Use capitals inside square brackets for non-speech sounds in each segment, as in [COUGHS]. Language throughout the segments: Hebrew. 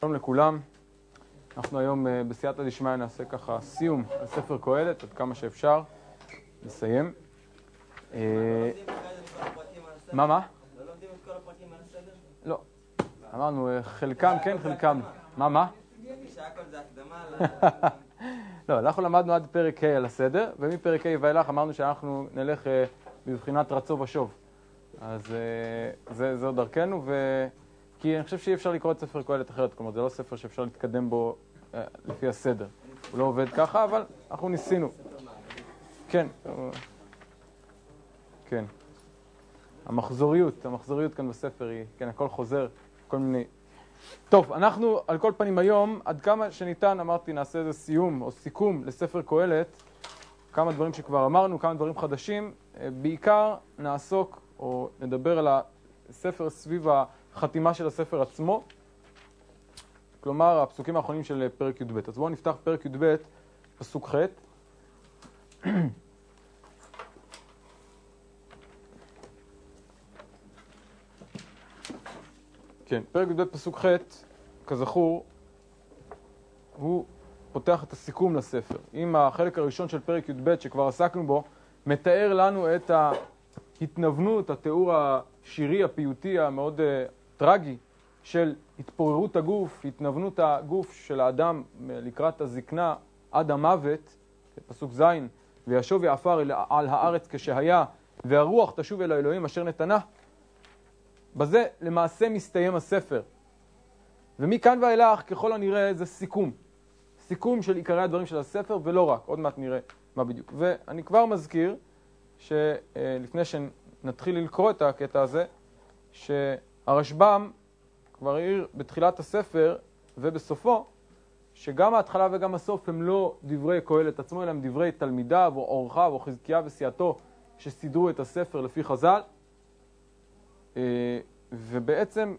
שלום לכולם, אנחנו היום בסייעתא דשמיא נעשה ככה סיום על ספר קהלת, עד כמה שאפשר, נסיים. מה, מה? לא. אמרנו, חלקם כן, חלקם... מה, מה? זה. [LAUGHS] לא, אנחנו למדנו עד פרק ה' על הסדר, ומפרק ה' ואילך אמרנו שאנחנו נלך בבחינת רצו ושוב. אז זו דרכנו, ו... כי אני חושב שאי אפשר לקרוא את ספר קהלת אחרת, כלומר זה לא ספר שאפשר להתקדם בו לפי הסדר. הוא לא עובד ככה, אבל אנחנו ניסינו. כן. כן. המחזוריות, המחזוריות כאן בספר היא, כן, הכל חוזר, כל מיני... טוב, אנחנו על כל פנים היום, עד כמה שניתן, אמרתי, נעשה איזה סיום או סיכום לספר קהלת, כמה דברים שכבר אמרנו, כמה דברים חדשים. בעיקר נעסוק או נדבר על הספר סביב ה... חתימה של הספר עצמו, כלומר הפסוקים האחרונים של פרק י"ב. אז בואו נפתח פרק י"ב, פסוק ח'. [CLEARS THROAT] כן, פרק י"ב פסוק ח', כזכור, הוא פותח את הסיכום לספר. אם החלק הראשון של פרק י"ב שכבר עסקנו בו, מתאר לנו את ההתנוונות, התיאור השירי, הפיוטי, המאוד טרגי של התפוררות הגוף, התנוונות הגוף של האדם לקראת הזקנה עד המוות, פסוק ז', וישוב יעפר על הארץ כשהיה, והרוח תשוב אל האלוהים אשר נתנה. בזה למעשה מסתיים הספר. ומכאן ואילך, ככל הנראה, זה סיכום. סיכום של עיקרי הדברים של הספר, ולא רק, עוד מעט נראה מה בדיוק. ואני כבר מזכיר, שלפני שנתחיל לקרוא את הקטע הזה, ש... הרשב"ם כבר העיר בתחילת הספר ובסופו שגם ההתחלה וגם הסוף הם לא דברי קהלת עצמו, אלא הם דברי תלמידיו או אורחיו או חזקיה וסיעתו שסידרו את הספר לפי חז"ל. ובעצם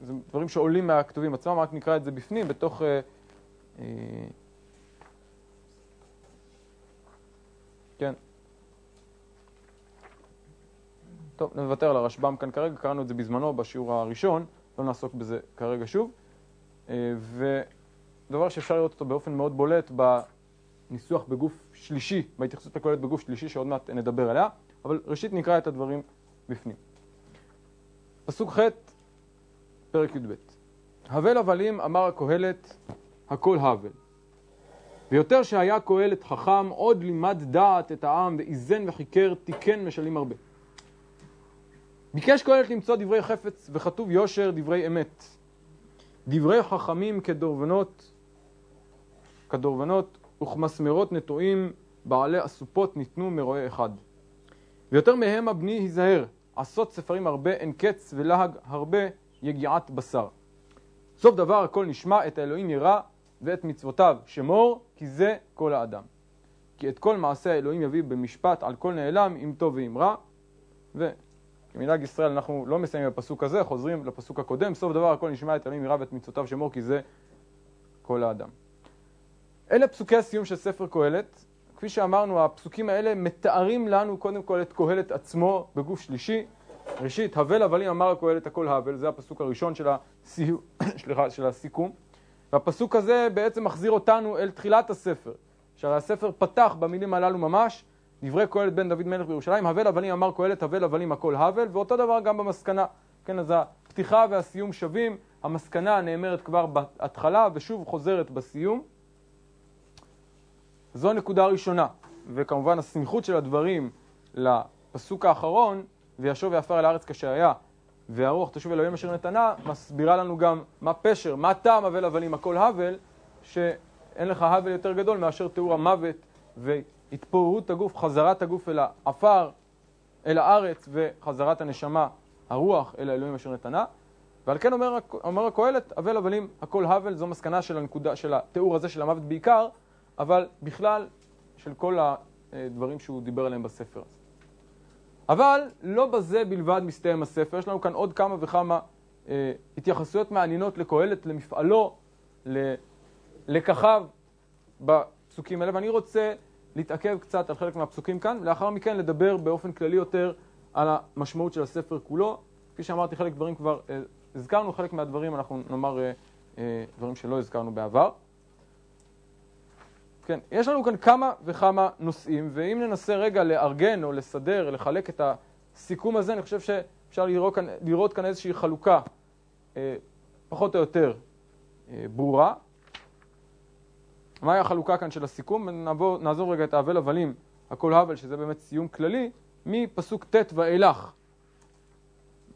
זה דברים שעולים מהכתובים עצמם, רק נקרא את זה בפנים, בתוך... כן. טוב, נוותר על הרשב"ם כאן כרגע, קראנו את זה בזמנו בשיעור הראשון, לא נעסוק בזה כרגע שוב. ודבר שאפשר לראות אותו באופן מאוד בולט בניסוח בגוף שלישי, בהתייחסות לקהלת בגוף שלישי שעוד מעט נדבר עליה, אבל ראשית נקרא את הדברים בפנים. פסוק ח', פרק י"ב: הבל הבלים אמר הקהלת, הכל הבל. ויותר שהיה קהלת חכם, עוד לימד דעת את העם, ואיזן וחיקר, תיקן משלים הרבה. ביקש קהלת למצוא דברי חפץ וכתוב יושר דברי אמת. דברי חכמים כדורבנות, כדורבנות וכמסמרות נטועים בעלי אסופות ניתנו מרועה אחד. ויותר מהם הבני היזהר, עשות ספרים הרבה אין קץ ולהג הרבה יגיעת בשר. סוף דבר הכל נשמע את האלוהים ירא ואת מצוותיו שמור כי זה כל האדם. כי את כל מעשה האלוהים יביא במשפט על כל נעלם אם טוב ואם רע ו... כמנהג ישראל אנחנו לא מסיימים בפסוק הזה, חוזרים לפסוק הקודם, סוף דבר הכל נשמע את אלוהים ירא ואת מצוותיו שמור כי זה כל האדם. אלה פסוקי הסיום של ספר קהלת. כפי שאמרנו, הפסוקים האלה מתארים לנו קודם כל את קהלת עצמו בגוף שלישי. ראשית, הבל הבלים אמר הקהלת הכל הבל, זה הפסוק הראשון של, [COUGHS] סליחה, של הסיכום. והפסוק הזה בעצם מחזיר אותנו אל תחילת הספר. שהרי הספר פתח במילים הללו ממש, דברי קהלת בן דוד מלך בירושלים, הבל הבלים אמר קהלת, הבל הבלים הכל הבל, ואותו דבר גם במסקנה. כן, אז הפתיחה והסיום שווים, המסקנה נאמרת כבר בהתחלה ושוב חוזרת בסיום. זו הנקודה הראשונה, וכמובן הסמיכות של הדברים לפסוק האחרון, וישוב ויעפר אל הארץ כשהיה, והרוח תשוב אלוהים אשר נתנה, מסבירה לנו גם מה פשר, מה טעם הבל הבלים הכל הבל, שאין לך הבל יותר גדול מאשר תיאור המוות התפוררות הגוף, חזרת הגוף אל העפר, אל הארץ, וחזרת הנשמה, הרוח, אל האלוהים אשר נתנה. ועל כן אומר, אומר הקהלת, הבל הבלים הכל הבל, זו מסקנה של הנקודה, של התיאור הזה של המוות בעיקר, אבל בכלל של כל הדברים שהוא דיבר עליהם בספר הזה. אבל לא בזה בלבד מסתיים הספר, יש לנו כאן עוד כמה וכמה אה, התייחסויות מעניינות לקהלת, למפעלו, ללקחיו בפסוקים האלה, ואני רוצה להתעכב קצת על חלק מהפסוקים כאן, ולאחר מכן לדבר באופן כללי יותר על המשמעות של הספר כולו. כפי שאמרתי, חלק דברים כבר הזכרנו, חלק מהדברים אנחנו נאמר אה, דברים שלא הזכרנו בעבר. כן, יש לנו כאן כמה וכמה נושאים, ואם ננסה רגע לארגן או לסדר, לחלק את הסיכום הזה, אני חושב שאפשר לראות כאן, לראות כאן איזושהי חלוקה אה, פחות או יותר אה, ברורה. מהי החלוקה כאן של הסיכום? נעבור, נעזוב רגע את האבל הבלים, הכל הבל, שזה באמת סיום כללי, מפסוק ט' ואילך.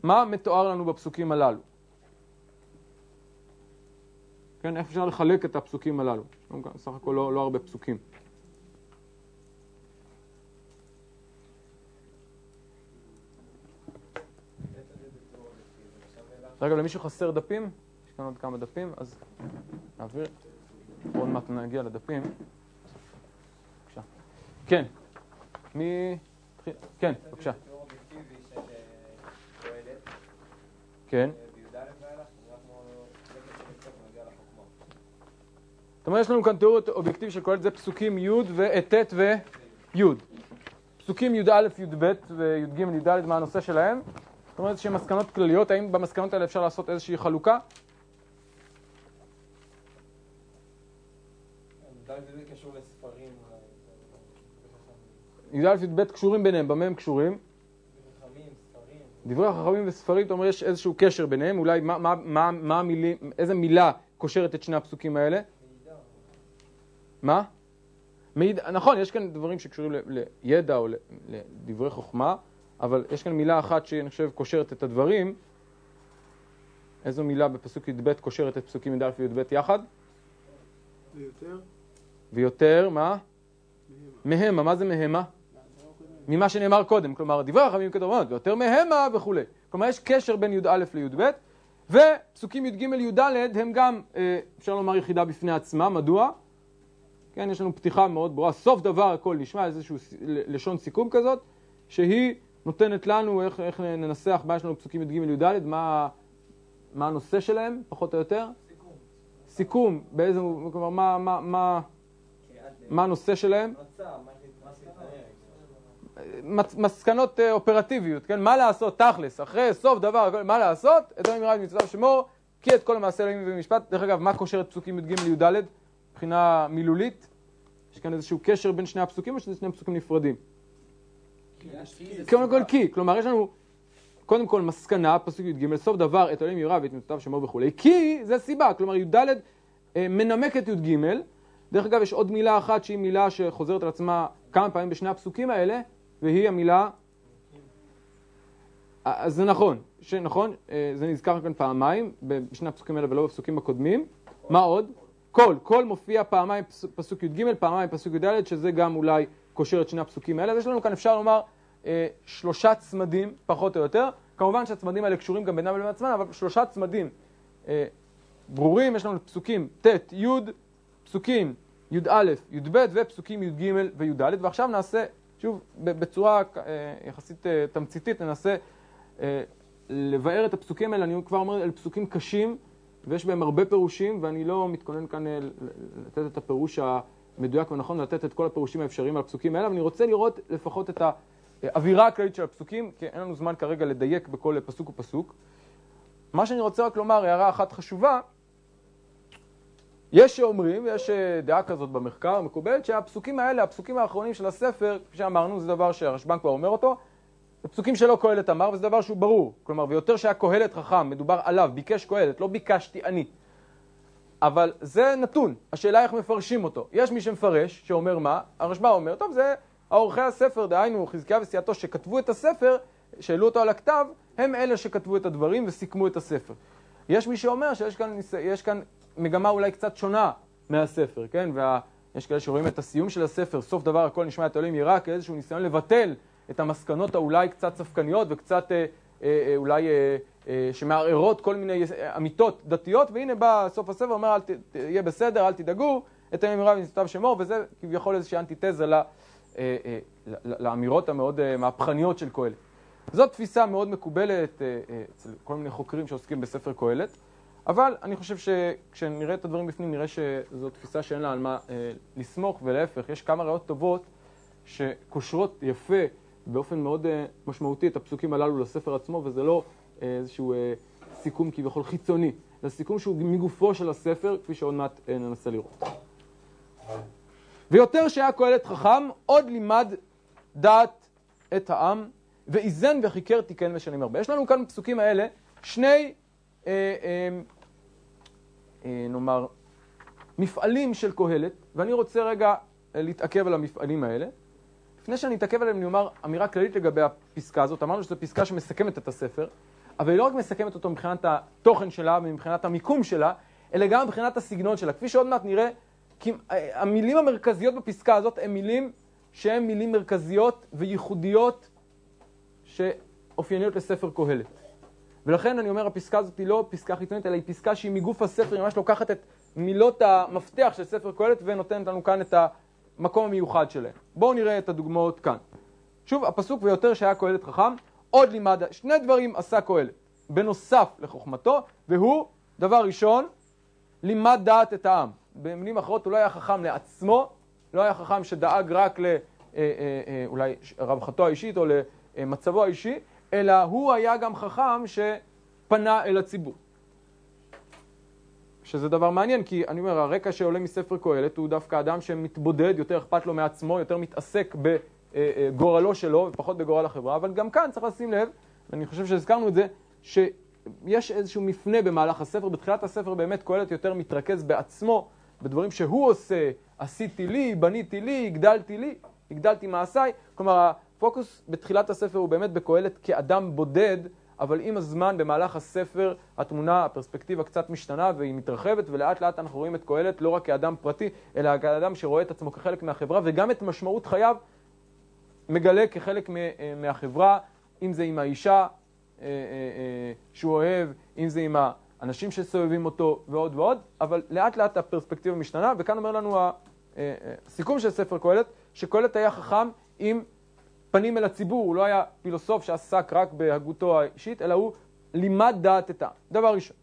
מה מתואר לנו בפסוקים הללו? כן, איך אפשר לחלק את הפסוקים הללו? סך הכל לא, לא הרבה פסוקים. רגע, למישהו חסר דפים? יש כאן עוד כמה דפים, אז נעביר. עוד מעט נגיע לדפים. בבקשה. כן. מי... כן, בבקשה. כן. זאת אומרת, יש לנו כאן תיאור אובייקטיבי של קהלת, זה פסוקים י' וט' וי'. פסוקים י"א, י"ב וי"ג, י"ד, מה הנושא שלהם? זאת אומרת, איזשהן מסקנות כלליות, האם במסקנות האלה אפשר לעשות איזושהי חלוקה? י"א י"ב קשורים ביניהם, במה הם קשורים? דברי החכמים וספרים, זאת אומרת, יש איזשהו קשר ביניהם, אולי מה, מה, מה, מה המילים, איזה מילה קושרת את שני הפסוקים האלה? מה? מידע, נכון, יש כאן דברים שקשורים לידע או לדברי חוכמה, אבל יש כאן מילה אחת שאני חושב קושרת את הדברים. איזו מילה בפסוק י"ב קושרת את פסוקים י"א וי"ב יחד? ויותר? ויותר, מה? מהמה. מה זה מהמה? ממה שנאמר קודם, כלומר דברי החכמים כדרבנות, ויותר מהמה וכולי. כלומר יש קשר בין י"א לי"ב, ופסוקים י"ג י"ד הם גם, אה, אפשר לומר, יחידה בפני עצמה, מדוע? כן, יש לנו פתיחה מאוד ברורה, סוף דבר הכל נשמע, איזשהו לשון סיכום כזאת, שהיא נותנת לנו איך, איך ננסח, מה יש לנו פסוקים י"ג י"ד, מה, מה הנושא שלהם, פחות או יותר? סיכום. סיכום, באיזה, כלומר, מה, מה, מה, מה הנושא שלהם? מסקנות אה, אופרטיביות, כן? מה לעשות תכלס, אחרי סוף דבר, מה לעשות? את אדוני מירד מצווה שמור, כי את כל המעשה אלוהים ובמשפט. דרך אגב, מה קושר את פסוקים י"ג לי"ד מבחינה מילולית? יש כאן איזשהו קשר בין שני הפסוקים או שזה שני פסוקים נפרדים? קודם כל כי, כלומר יש לנו קודם כל מסקנה, פסוק י"ג, סוף דבר את אלוהים יראה ואת מצוותיו שמור וכולי, כי זה סיבה, כלומר י"ד אה, מנמק את י"ג, דרך אגב יש עוד מילה אחת שהיא מילה שחוזרת על עצמה כמה פעמים בשני הפסוקים האלה, והיא המילה... אז זה נכון, נכון, זה נזכר כאן פעמיים, בשני הפסוקים האלה ולא בפסוקים הקודמים. מה עוד? כל, כל מופיע פעמיים פסוק י"ג, פעמיים פסוק י"ד, שזה גם אולי קושר את שני הפסוקים האלה. אז יש לנו כאן, אפשר לומר, שלושה צמדים, פחות או יותר. כמובן שהצמדים האלה קשורים גם בינם לבין עצמם, אבל שלושה צמדים ברורים. יש לנו פסוקים ט', י', פסוקים י"א, י"ב ופסוקים י"ג וי"ד. ועכשיו נעשה שוב, בצורה אה, יחסית אה, תמציתית ננסה אה, לבאר את הפסוקים האלה, אני כבר אומר, אלה פסוקים קשים ויש בהם הרבה פירושים ואני לא מתכונן כאן לתת את הפירוש המדויק ונכון, לתת את כל הפירושים האפשריים על הפסוקים האלה, אבל אני רוצה לראות לפחות את האווירה הכללית של הפסוקים, כי אין לנו זמן כרגע לדייק בכל פסוק ופסוק. מה שאני רוצה רק לומר, הערה אחת חשובה, יש שאומרים, יש אה, דעה כזאת במחקר המקובלת, שהפסוקים האלה, הפסוקים האחרונים של הספר, כפי שאמרנו, זה דבר שהרשב"ן כבר אומר אותו, זה פסוקים שלא קהלת אמר, וזה דבר שהוא ברור. כלומר, ויותר שהיה קהלת חכם, מדובר עליו, ביקש קהלת, לא ביקשתי אני. אבל זה נתון, השאלה איך מפרשים אותו. יש מי שמפרש, שאומר מה? הרשב"א אומר, טוב, זה העורכי הספר, דהיינו חזקיה וסיעתו, שכתבו את הספר, שהעלו אותו על הכתב, הם אלה שכתבו את הדברים וסיכמו את הספר. יש מי שאומר שיש כאן, כאן מגמה אולי קצת שונה מהספר, כן? ויש כאלה שרואים את הסיום של הספר, סוף דבר הכל נשמע את אלוהים יראה, כאיזשהו ניסיון לבטל את המסקנות האולי קצת ספקניות וקצת אה, אה, אה אולי אה, אה, שמערערות כל מיני אמיתות דתיות, והנה בא סוף הספר, אומר, אל יהיה בסדר, אל תדאגו, את אלוהים יראה ונצטב שמור, וזה כביכול איזושהי אנטיתזה אה, אה, לאמירות המאוד אה, מהפכניות של קהלת. זאת תפיסה מאוד מקובלת אצל כל מיני חוקרים שעוסקים בספר קהלת. אבל אני חושב שכשנראה את הדברים בפנים נראה שזו תפיסה שאין לה על מה אה, לסמוך, ולהפך, יש כמה ראיות טובות שקושרות יפה באופן מאוד אה, משמעותי את הפסוקים הללו לספר עצמו, וזה לא אה, איזשהו אה, סיכום כביכול חיצוני, זה סיכום שהוא מגופו של הספר, כפי שעוד מעט אה, ננסה לראות. ויותר שהיה קהלת חכם, עוד לימד דעת את העם, ואיזן וחיקר תיקן ושנים הרבה. יש לנו כאן בפסוקים האלה שני, אה, אה, נאמר, מפעלים של קהלת, ואני רוצה רגע אה, להתעכב על המפעלים האלה. לפני שאני אתעכב עליהם, אני אומר אמירה כללית לגבי הפסקה הזאת. אמרנו שזו פסקה שמסכמת את הספר, אבל היא לא רק מסכמת אותו מבחינת התוכן שלה ומבחינת המיקום שלה, אלא גם מבחינת הסגנון שלה. כפי שעוד מעט נראה, כי אה, המילים המרכזיות בפסקה הזאת הן מילים שהן מילים מרכזיות וייחודיות שאופייניות לספר קהלת. ולכן אני אומר, הפסקה הזאת היא לא פסקה חיצונית, אלא היא פסקה שהיא מגוף הספר, היא ממש לוקחת את מילות המפתח של ספר קהלת ונותנת לנו כאן את המקום המיוחד שלהם. בואו נראה את הדוגמאות כאן. שוב, הפסוק ויותר שהיה קהלת חכם, עוד לימד, שני דברים עשה קהלת, בנוסף לחוכמתו, והוא, דבר ראשון, לימד דעת את העם. במילים אחרות, הוא לא היה חכם לעצמו, לא היה חכם שדאג רק לאולי אה, אה, אה, רווחתו האישית או למצבו האישי, אלא הוא היה גם חכם שפנה אל הציבור. שזה דבר מעניין, כי אני אומר, הרקע שעולה מספר קהלת הוא דווקא אדם שמתבודד, יותר אכפת לו מעצמו, יותר מתעסק בגורלו שלו ופחות בגורל החברה, אבל גם כאן צריך לשים לב, ואני חושב שהזכרנו את זה, שיש איזשהו מפנה במהלך הספר. בתחילת הספר באמת קהלת יותר מתרכז בעצמו, בדברים שהוא עושה, עשיתי לי, בניתי לי, הגדלתי לי, הגדלתי מעשיי. כלומר, הפוקוס בתחילת הספר הוא באמת בקהלת כאדם בודד, אבל עם הזמן, במהלך הספר, התמונה, הפרספקטיבה קצת משתנה והיא מתרחבת, ולאט לאט אנחנו רואים את קהלת לא רק כאדם פרטי, אלא כאדם שרואה את עצמו כחלק מהחברה, וגם את משמעות חייו מגלה כחלק מהחברה, אם זה עם האישה אה, אה, אה, שהוא אוהב, אם זה עם האנשים שסובבים אותו ועוד ועוד, אבל לאט לאט הפרספקטיבה משתנה, וכאן אומר לנו הסיכום של ספר קהלת, שקהלת היה חכם עם פנים אל הציבור, הוא לא היה פילוסוף שעסק רק בהגותו האישית, אלא הוא לימד דעת את העם. דבר ראשון.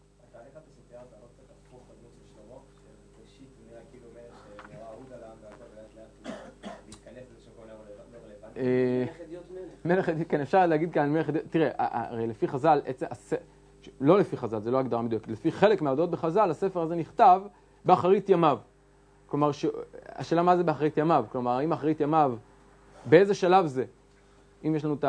מלך כן, אפשר להגיד כאן מלך תראה, הרי לפי חז"ל, לא לפי חז"ל, זה לא הגדרה מדויקת, לפי חלק מהדעות בחז"ל, הספר הזה נכתב באחרית ימיו. כלומר, השאלה מה זה באחרית ימיו, כלומר, האם אחרית ימיו, באיזה שלב זה? אם יש לנו את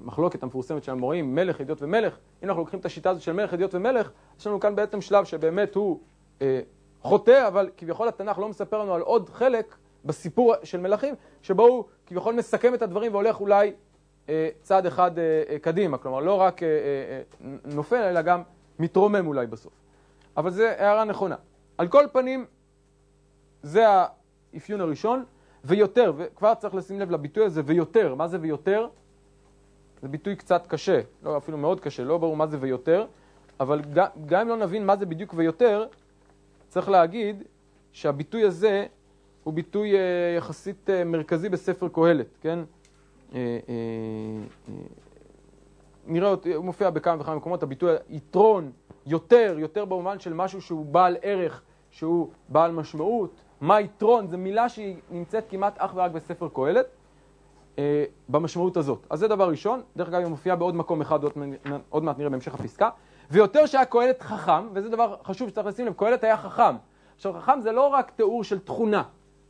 המחלוקת המפורסמת של המוראים, מלך, אדיוט ומלך, אם אנחנו לוקחים את השיטה הזאת של מלך, אדיוט ומלך, יש לנו כאן בעצם שלב שבאמת הוא אה, חוטא, אבל כביכול התנ"ך לא מספר לנו על עוד חלק בסיפור של מלכים, שבו הוא כביכול מסכם את הדברים והולך אולי אה, צעד אחד אה, אה, קדימה, כלומר לא רק אה, אה, אה נופל, אלא גם מתרומם אולי בסוף. אבל זו הערה נכונה. על כל פנים, זה האפיון הראשון. ויותר, וכבר צריך לשים לב לביטוי הזה, ויותר, מה זה ויותר? זה ביטוי קצת קשה, לא אפילו מאוד קשה, לא ברור מה זה ויותר, אבל גם, גם אם לא נבין מה זה בדיוק ויותר, צריך להגיד שהביטוי הזה הוא ביטוי אה, יחסית אה, מרכזי בספר קהלת, כן? אה, אה, אה, נראה הוא מופיע בכמה וכמה מקומות, הביטוי יתרון, יותר, יותר במובן של משהו שהוא בעל ערך, שהוא בעל משמעות, מה יתרון, זו מילה שהיא נמצאת כמעט אך ורק בספר קהלת, אה, במשמעות הזאת. אז זה דבר ראשון, דרך אגב היא מופיעה בעוד מקום אחד, עוד, עוד מעט נראה בהמשך הפסקה, ויותר שהיה קהלת חכם, וזה דבר חשוב שצריך לשים לב, קהלת היה חכם. עכשיו חכם זה לא רק תיאור של תכונה.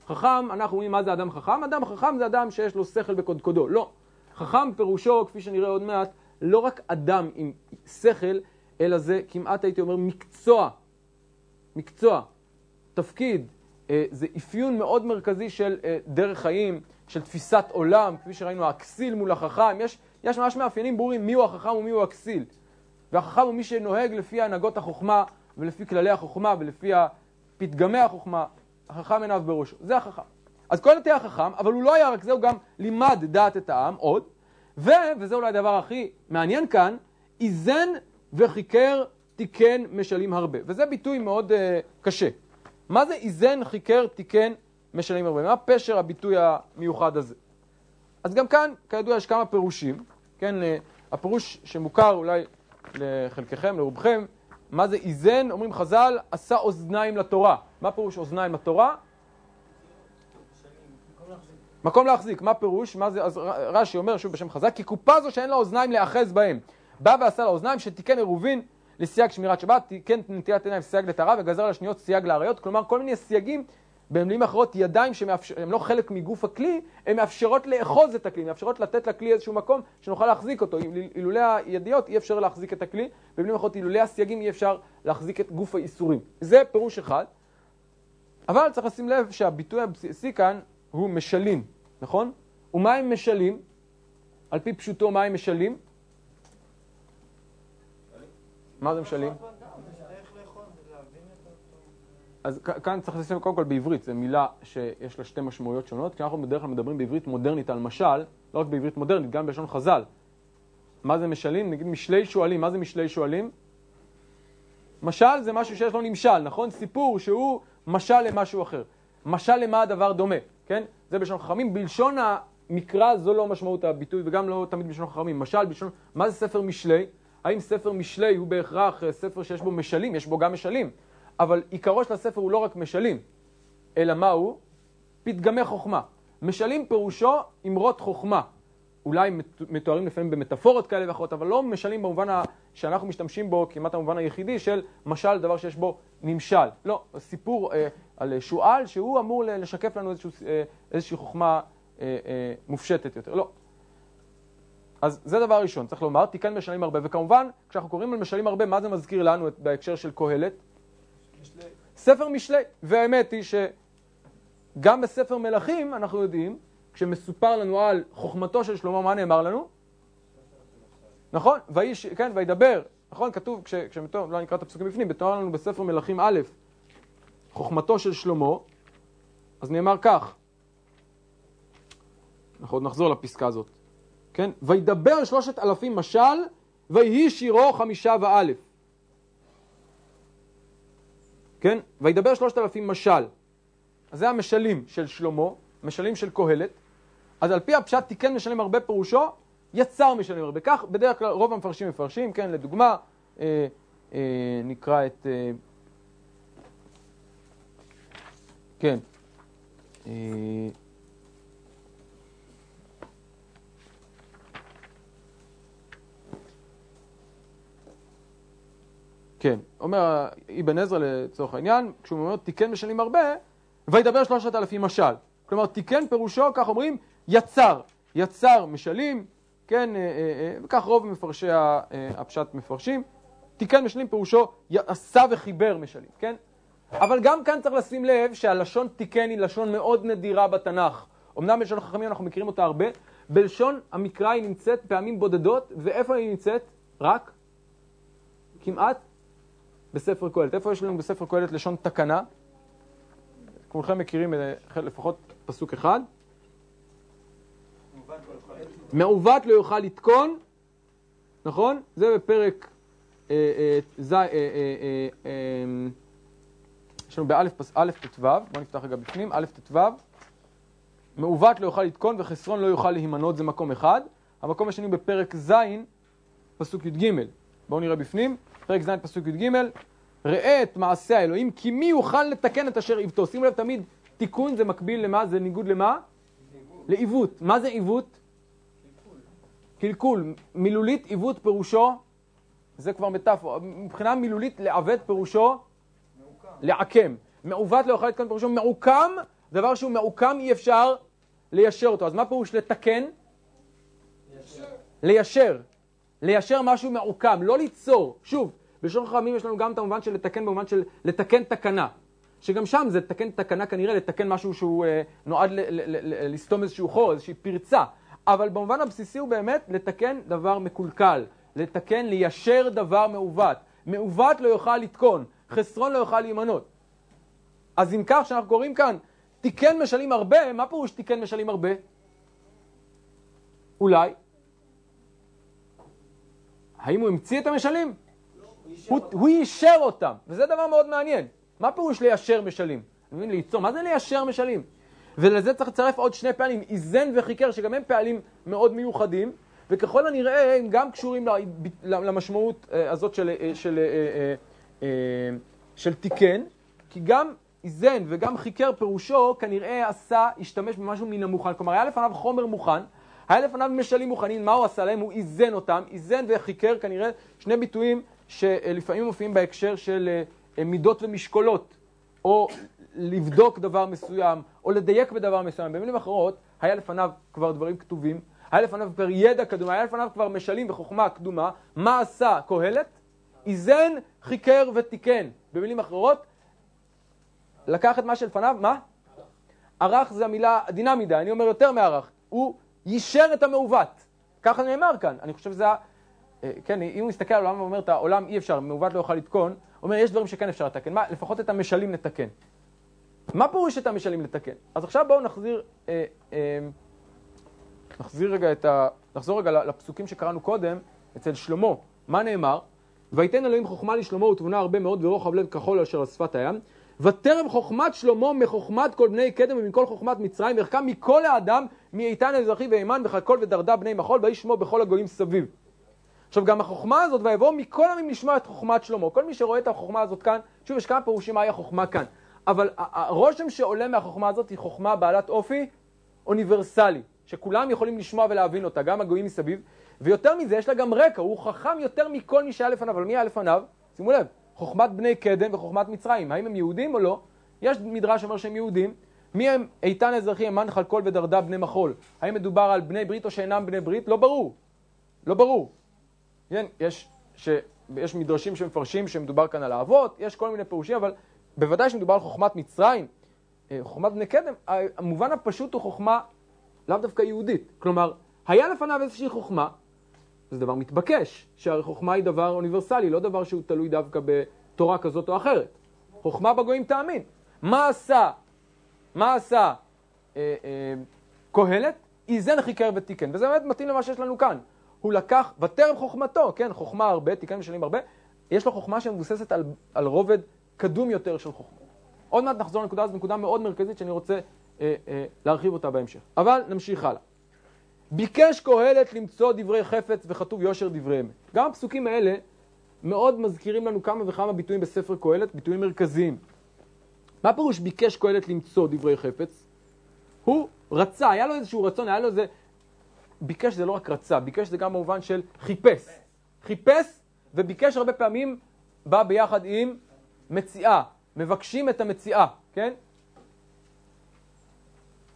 חכם, אנחנו אומרים מה זה אדם חכם? אדם חכם זה אדם שיש לו שכל בקודקודו. לא. חכם פירושו, כפי שנראה עוד מעט, לא רק אדם עם שכל, אלא זה כמעט הייתי אומר מקצוע. מקצוע, תפקיד, זה אפיון מאוד מרכזי של אה, דרך חיים, של תפיסת עולם, כפי שראינו, הכסיל מול החכם, יש, יש ממש מאפיינים ברורים מיהו החכם ומי הוא הכסיל. והחכם הוא מי שנוהג לפי הנהגות החוכמה ולפי כללי החוכמה ולפי פתגמי החוכמה, החכם עיניו בראשו, זה החכם. אז כל היה חכם, אבל הוא לא היה רק זה, הוא גם לימד דעת את העם עוד, ו, וזה אולי הדבר הכי מעניין כאן, איזן וחיקר תיקן משלים הרבה. וזה ביטוי מאוד uh, קשה. מה זה איזן, חיקר, תיקן, משלמים הרבה? מה פשר הביטוי המיוחד הזה? אז גם כאן, כידוע, יש כמה פירושים, כן, אה, הפירוש שמוכר אולי לחלקכם, לרובכם, מה זה איזן? אומרים חז"ל, עשה אוזניים לתורה. מה פירוש אוזניים לתורה? מקום להחזיק, מה פירוש? מה זה? אז רש"י אומר שוב בשם חז"ל, כי קופה זו שאין לה אוזניים להאחז בהם. בא ועשה לה אוזניים שתיקן עירובין לסייג שמירת שבת, תיקן נטילת ידיים סייג לטהרה וגזר על השניות סייג לעריות, כלומר כל מיני סייגים, במילים אחרות ידיים שהן לא חלק מגוף הכלי, הן מאפשרות לאחוז את הכלי, מאפשרות לתת לכלי איזשהו מקום שנוכל להחזיק אותו. אילולא הידיות אי אפשר להחזיק את הכלי, במילים אחרות אילולא הסייגים אי אפשר להחזיק את גוף האיסורים. זה פירוש אחד, אבל צריך לשים לב שהביטוי הבסיסי כאן הוא משלים, נכון? ומה הם משלים? על פי פשוטו מה הם משלים? מה זה משלים? אז כאן צריך לשים קודם כל בעברית, זו מילה שיש לה שתי משמעויות שונות, כי אנחנו בדרך כלל מדברים בעברית מודרנית על משל, לא רק בעברית מודרנית, גם בלשון חז"ל. מה זה משלים? נגיד משלי שועלים, מה זה משלי שועלים? משל זה משהו שיש לו נמשל, נכון? סיפור שהוא משל למשהו אחר. משל למה הדבר דומה, כן? זה בלשון חכמים. בלשון המקרא זו לא משמעות הביטוי, וגם לא תמיד בלשון חכמים. משל, בלשון... מה זה ספר משלי? האם ספר משלי הוא בהכרח אה, ספר שיש בו משלים? יש בו גם משלים. אבל עיקרו של הספר הוא לא רק משלים, אלא מה הוא? פתגמי חוכמה. משלים פירושו אמרות חוכמה. אולי מתוארים לפעמים במטאפורות כאלה ואחרות, אבל לא משלים במובן שאנחנו משתמשים בו כמעט המובן היחידי של משל, דבר שיש בו נמשל. לא, סיפור אה, על שועל שהוא אמור לשקף לנו איזשהו, אה, איזושהי חוכמה אה, אה, מופשטת יותר. לא. אז זה דבר ראשון, צריך לומר, תיקן משלים הרבה, וכמובן, כשאנחנו קוראים על משלים הרבה, מה זה מזכיר לנו בהקשר של קהלת? ספר משלי. והאמת היא שגם בספר מלכים אנחנו יודעים, כשמסופר לנו על חוכמתו של שלמה, מה נאמר לנו? נכון, ואיש, כן, וידבר, נכון, כתוב, כש, כשמתואר, לא נקרא את הפסוקים בפנים, בתואר לנו בספר מלכים א', חוכמתו של שלמה, אז נאמר כך, אנחנו עוד נחזור לפסקה הזאת, כן, וידבר שלושת אלפים משל, ויהי שירו חמישה ואלף. כן? וידבר שלושת אלפים משל. אז זה המשלים של שלמה, משלים של קהלת. אז על פי הפשט תיקן משלים הרבה פירושו, יצר משלים הרבה. כך בדרך כלל רוב המפרשים מפרשים, כן, לדוגמה, אה, אה, נקרא את... אה, כן. אה, כן, אומר אבן עזרא לצורך העניין, כשהוא אומר תיקן משלים הרבה, וידבר שלושת אלפים משל. כלומר, תיקן פירושו, כך אומרים, יצר. יצר משלים, כן, אה, אה, אה, וכך רוב מפרשי הפשט מפרשים. תיקן משלים פירושו עשה וחיבר משלים, כן? אבל גם כאן צריך לשים לב שהלשון תיקן היא לשון מאוד נדירה בתנ"ך. אמנם בלשון חכמים אנחנו מכירים אותה הרבה, בלשון המקרא היא נמצאת פעמים בודדות, ואיפה היא נמצאת? רק? כמעט בספר קהלת. איפה יש לנו בספר קהלת לשון תקנה? כולכם מכירים לפחות פסוק אחד. מעוות לא יוכל לתקון, נכון? זה בפרק אה, אה, ז... אה, יש לנו באלף ט"ו, בואו נפתח רגע בפנים, א' ט"ו, מעוות לא יוכל לתקון וחסרון לא יוכל להימנות, זה מקום אחד. המקום השני בפרק ז', פסוק י"ג. בואו נראה בפנים, פרק ז', פסוק י"ג, ראה את מעשה האלוהים, כי מי יוכל לתקן את אשר עיוותו. שימו לב תמיד, תיקון זה מקביל למה? זה ניגוד למה? לעיוות. מה זה עיוות? קלקול. מילולית עיוות פירושו, זה כבר מטאפורה, מבחינה מילולית לעוות פירושו לעקם. מעוות לא יכול לתקן פירושו מעוקם, דבר שהוא מעוקם אי אפשר ליישר אותו. אז מה פירוש לתקן? ליישר. ליישר. ליישר משהו מעוקם, לא ליצור. שוב, בלשון חכמים יש לנו גם את המובן של לתקן במובן של לתקן תקנה. שגם שם זה לתקן תקנה כנראה, לתקן משהו שהוא אה, נועד לסתום איזשהו חור, איזושהי פרצה. אבל במובן הבסיסי הוא באמת לתקן דבר מקולקל, לתקן, ליישר דבר מעוות. מעוות לא יוכל לתקון, חסרון לא יוכל להימנות. אז אם כך שאנחנו קוראים כאן, תיקן משלים הרבה, מה פירוש תיקן משלים הרבה? אולי. האם הוא המציא את המשלים? הוא, הוא יישר אותם, וזה דבר מאוד מעניין. מה פירוש ליישר משלים? אני מבין, ליצור, מה זה ליישר משלים? ולזה צריך לצרף עוד שני פעלים, איזן וחיכר, שגם הם פעלים מאוד מיוחדים, וככל הנראה הם גם קשורים למשמעות אה, הזאת של, אה, של, של, אה, של תיקן, כי גם איזן וגם חיכר פירושו כנראה עשה, השתמש במשהו מן המוכן, כלומר היה לפניו חומר מוכן, היה לפניו משלים מוכנים, מה הוא עשה להם? הוא איזן אותם, איזן וחיכר כנראה שני ביטויים שלפעמים מופיעים בהקשר של אה, מידות ומשקולות, או לבדוק דבר מסוים, או לדייק בדבר מסוים. במילים אחרות, היה לפניו כבר דברים כתובים, היה לפניו כבר ידע קדומה, היה לפניו כבר משלים וחוכמה קדומה. מה עשה קהלת? איזן, חיקר ותיקן. במילים אחרות, לקח את מה שלפניו, מה? ערך זה המילה עדינה מדי, אני אומר יותר מערך. הוא יישר את המעוות. ככה נאמר כאן. אני חושב שזה ה... אה, כן, אם הוא מסתכל על העולם ואומר את העולם אי אפשר, מעוות לא יוכל לתקון, אומר יש דברים שכן אפשר לתקן, מה, לפחות את המשלים נתקן. מה פירוש את המשלים לתקן? אז עכשיו בואו נחזיר, אה, אה, נחזיר רגע את ה... נחזור רגע לפסוקים שקראנו קודם, אצל שלמה. מה נאמר? ויתן אלוהים חוכמה לשלמה ותבונה הרבה מאוד ורוחב לב כחול אשר על שפת הים. ותרם חוכמת שלמה מחוכמת כל בני קדם ומכל חוכמת מצרים, ערכה מכל האדם, מאיתן אזרחי ואימן וחכול ודרדה בני מחול, ויהי שמו בכל הגויים סביב. עכשיו גם החוכמה הזאת, ויבואו מכל עמים לשמוע את חוכמת שלמה. כל מי שרואה את החוכמה הזאת כאן, שוב יש כמה פירושים מהי החוכמה כאן. אבל הרושם שעולה מהחוכמה הזאת היא חוכמה בעלת אופי אוניברסלי, שכולם יכולים לשמוע ולהבין אותה, גם הגויים מסביב. ויותר מזה, יש לה גם רקע, הוא חכם יותר מכל מי שהיה לפניו. אבל מי היה לפניו? שימו לב, חוכמת בני קדם וחוכמת מצרים. האם הם יהודים או לא? יש מדרש שאומר שהם יהודים. מי הם איתן האזרחי, אמן חלקול ודרדה בני מחול? האם מדובר על בני ברית או שאינם בני ברית? לא ברור. לא ברור. כן, יש, ש, יש מדרשים שמפרשים שמדובר כאן על האבות, יש כל מיני פירושים, אבל בוודאי שמדובר על חוכמת מצרים, אה, חוכמת בני קדם, המובן הפשוט הוא חוכמה לאו דווקא יהודית. כלומר, היה לפניו איזושהי חוכמה, זה דבר מתבקש, שהרי חוכמה היא דבר אוניברסלי, לא דבר שהוא תלוי דווקא בתורה כזאת או אחרת. חוכמה בגויים תאמין. מה עשה, מה עשה אה, אה, קהלת? איזן חיקר ותיקן, וזה באמת מתאים למה שיש לנו כאן. הוא לקח, וטרם חוכמתו, כן, חוכמה הרבה, תיקן משלים הרבה, יש לו חוכמה שמבוססת על, על רובד קדום יותר של חוכמה. עוד מעט נחזור לנקודה הזאת, נקודה מאוד מרכזית שאני רוצה אה, אה, להרחיב אותה בהמשך. אבל נמשיך הלאה. ביקש קהלת למצוא דברי חפץ וכתוב יושר דברי אמת. גם הפסוקים האלה מאוד מזכירים לנו כמה וכמה ביטויים בספר קהלת, ביטויים מרכזיים. מה פירוש ביקש קהלת למצוא דברי חפץ? הוא רצה, היה לו איזשהו רצון, היה לו איזה... ביקש זה לא רק רצה, ביקש זה גם במובן של חיפש. חיפש וביקש הרבה פעמים בא ביחד עם מציאה. מבקשים את המציאה, כן?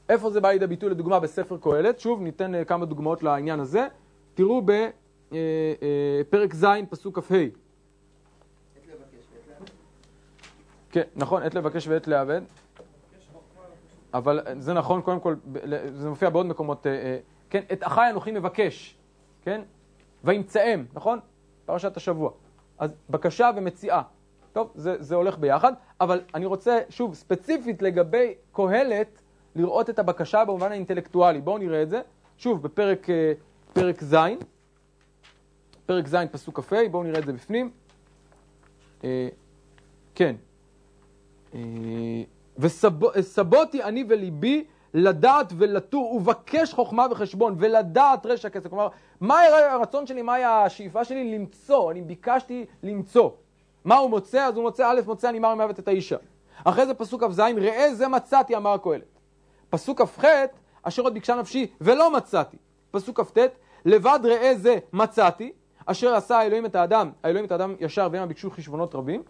איפה זה בא לידי ביטוי לדוגמה בספר קהלת? שוב, ניתן uh, כמה דוגמאות לעניין הזה. תראו בפרק uh, uh, ז', פסוק כ"ה. כן, נכון, עת לבקש ועת לעבד. אבל זה נכון, קודם כל, זה מופיע בעוד מקומות. כן, את אחי אנוכי מבקש, כן? וימצאם, נכון? פרשת השבוע. אז בקשה ומציאה. טוב, זה, זה הולך ביחד, אבל אני רוצה, שוב, ספציפית לגבי קהלת, לראות את הבקשה במובן האינטלקטואלי. בואו נראה את זה. שוב, בפרק אה, פרק ז', פרק ז', פסוק כ"ה, בואו נראה את זה בפנים. אה, כן. אה, וסבותי אני וליבי לדעת ולטור ובקש חוכמה וחשבון ולדעת רשע כסף. כלומר, מה הרצון שלי, מה היה השאיפה שלי? למצוא. אני ביקשתי למצוא. מה הוא מוצא? אז הוא מוצא א', מוצא אני מר מוות את האישה. אחרי זה פסוק כ"ז, ראה זה מצאתי, אמר קהלת. פסוק כ"ח, אשר עוד ביקשה נפשי ולא מצאתי. פסוק כ"ט, לבד ראה זה מצאתי, אשר עשה האלוהים את האדם, האלוהים את האדם ישר והם ביקשו חשבונות רבים.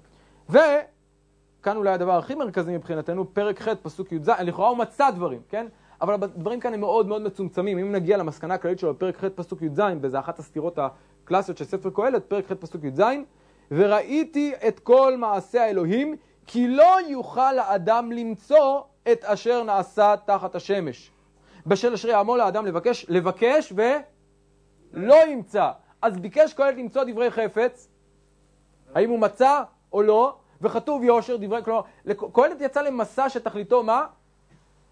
וכאן אולי הדבר הכי מרכזי מבחינתנו, פרק ח', פסוק י"ז, לכאורה הוא מצא דברים, כן? אבל הדברים כאן הם מאוד מאוד מצומצמים. אם נגיע למסקנה הכללית שלו בפרק ח', פסוק י"ז, וזה אחת הסתירות הקלאסיות של ספר קהלת, פרק ח', פסוק י"ז, וראיתי את כל מעשה האלוהים, כי לא יוכל האדם למצוא את אשר נעשה תחת השמש. בשל אשר יעמול האדם לבקש, לבקש ולא ימצא. אז ביקש קהלת למצוא דברי חפץ, האם הוא מצא או לא, וכתוב יושר דברי, כלומר, קהלת יצא למסע שתכליתו מה?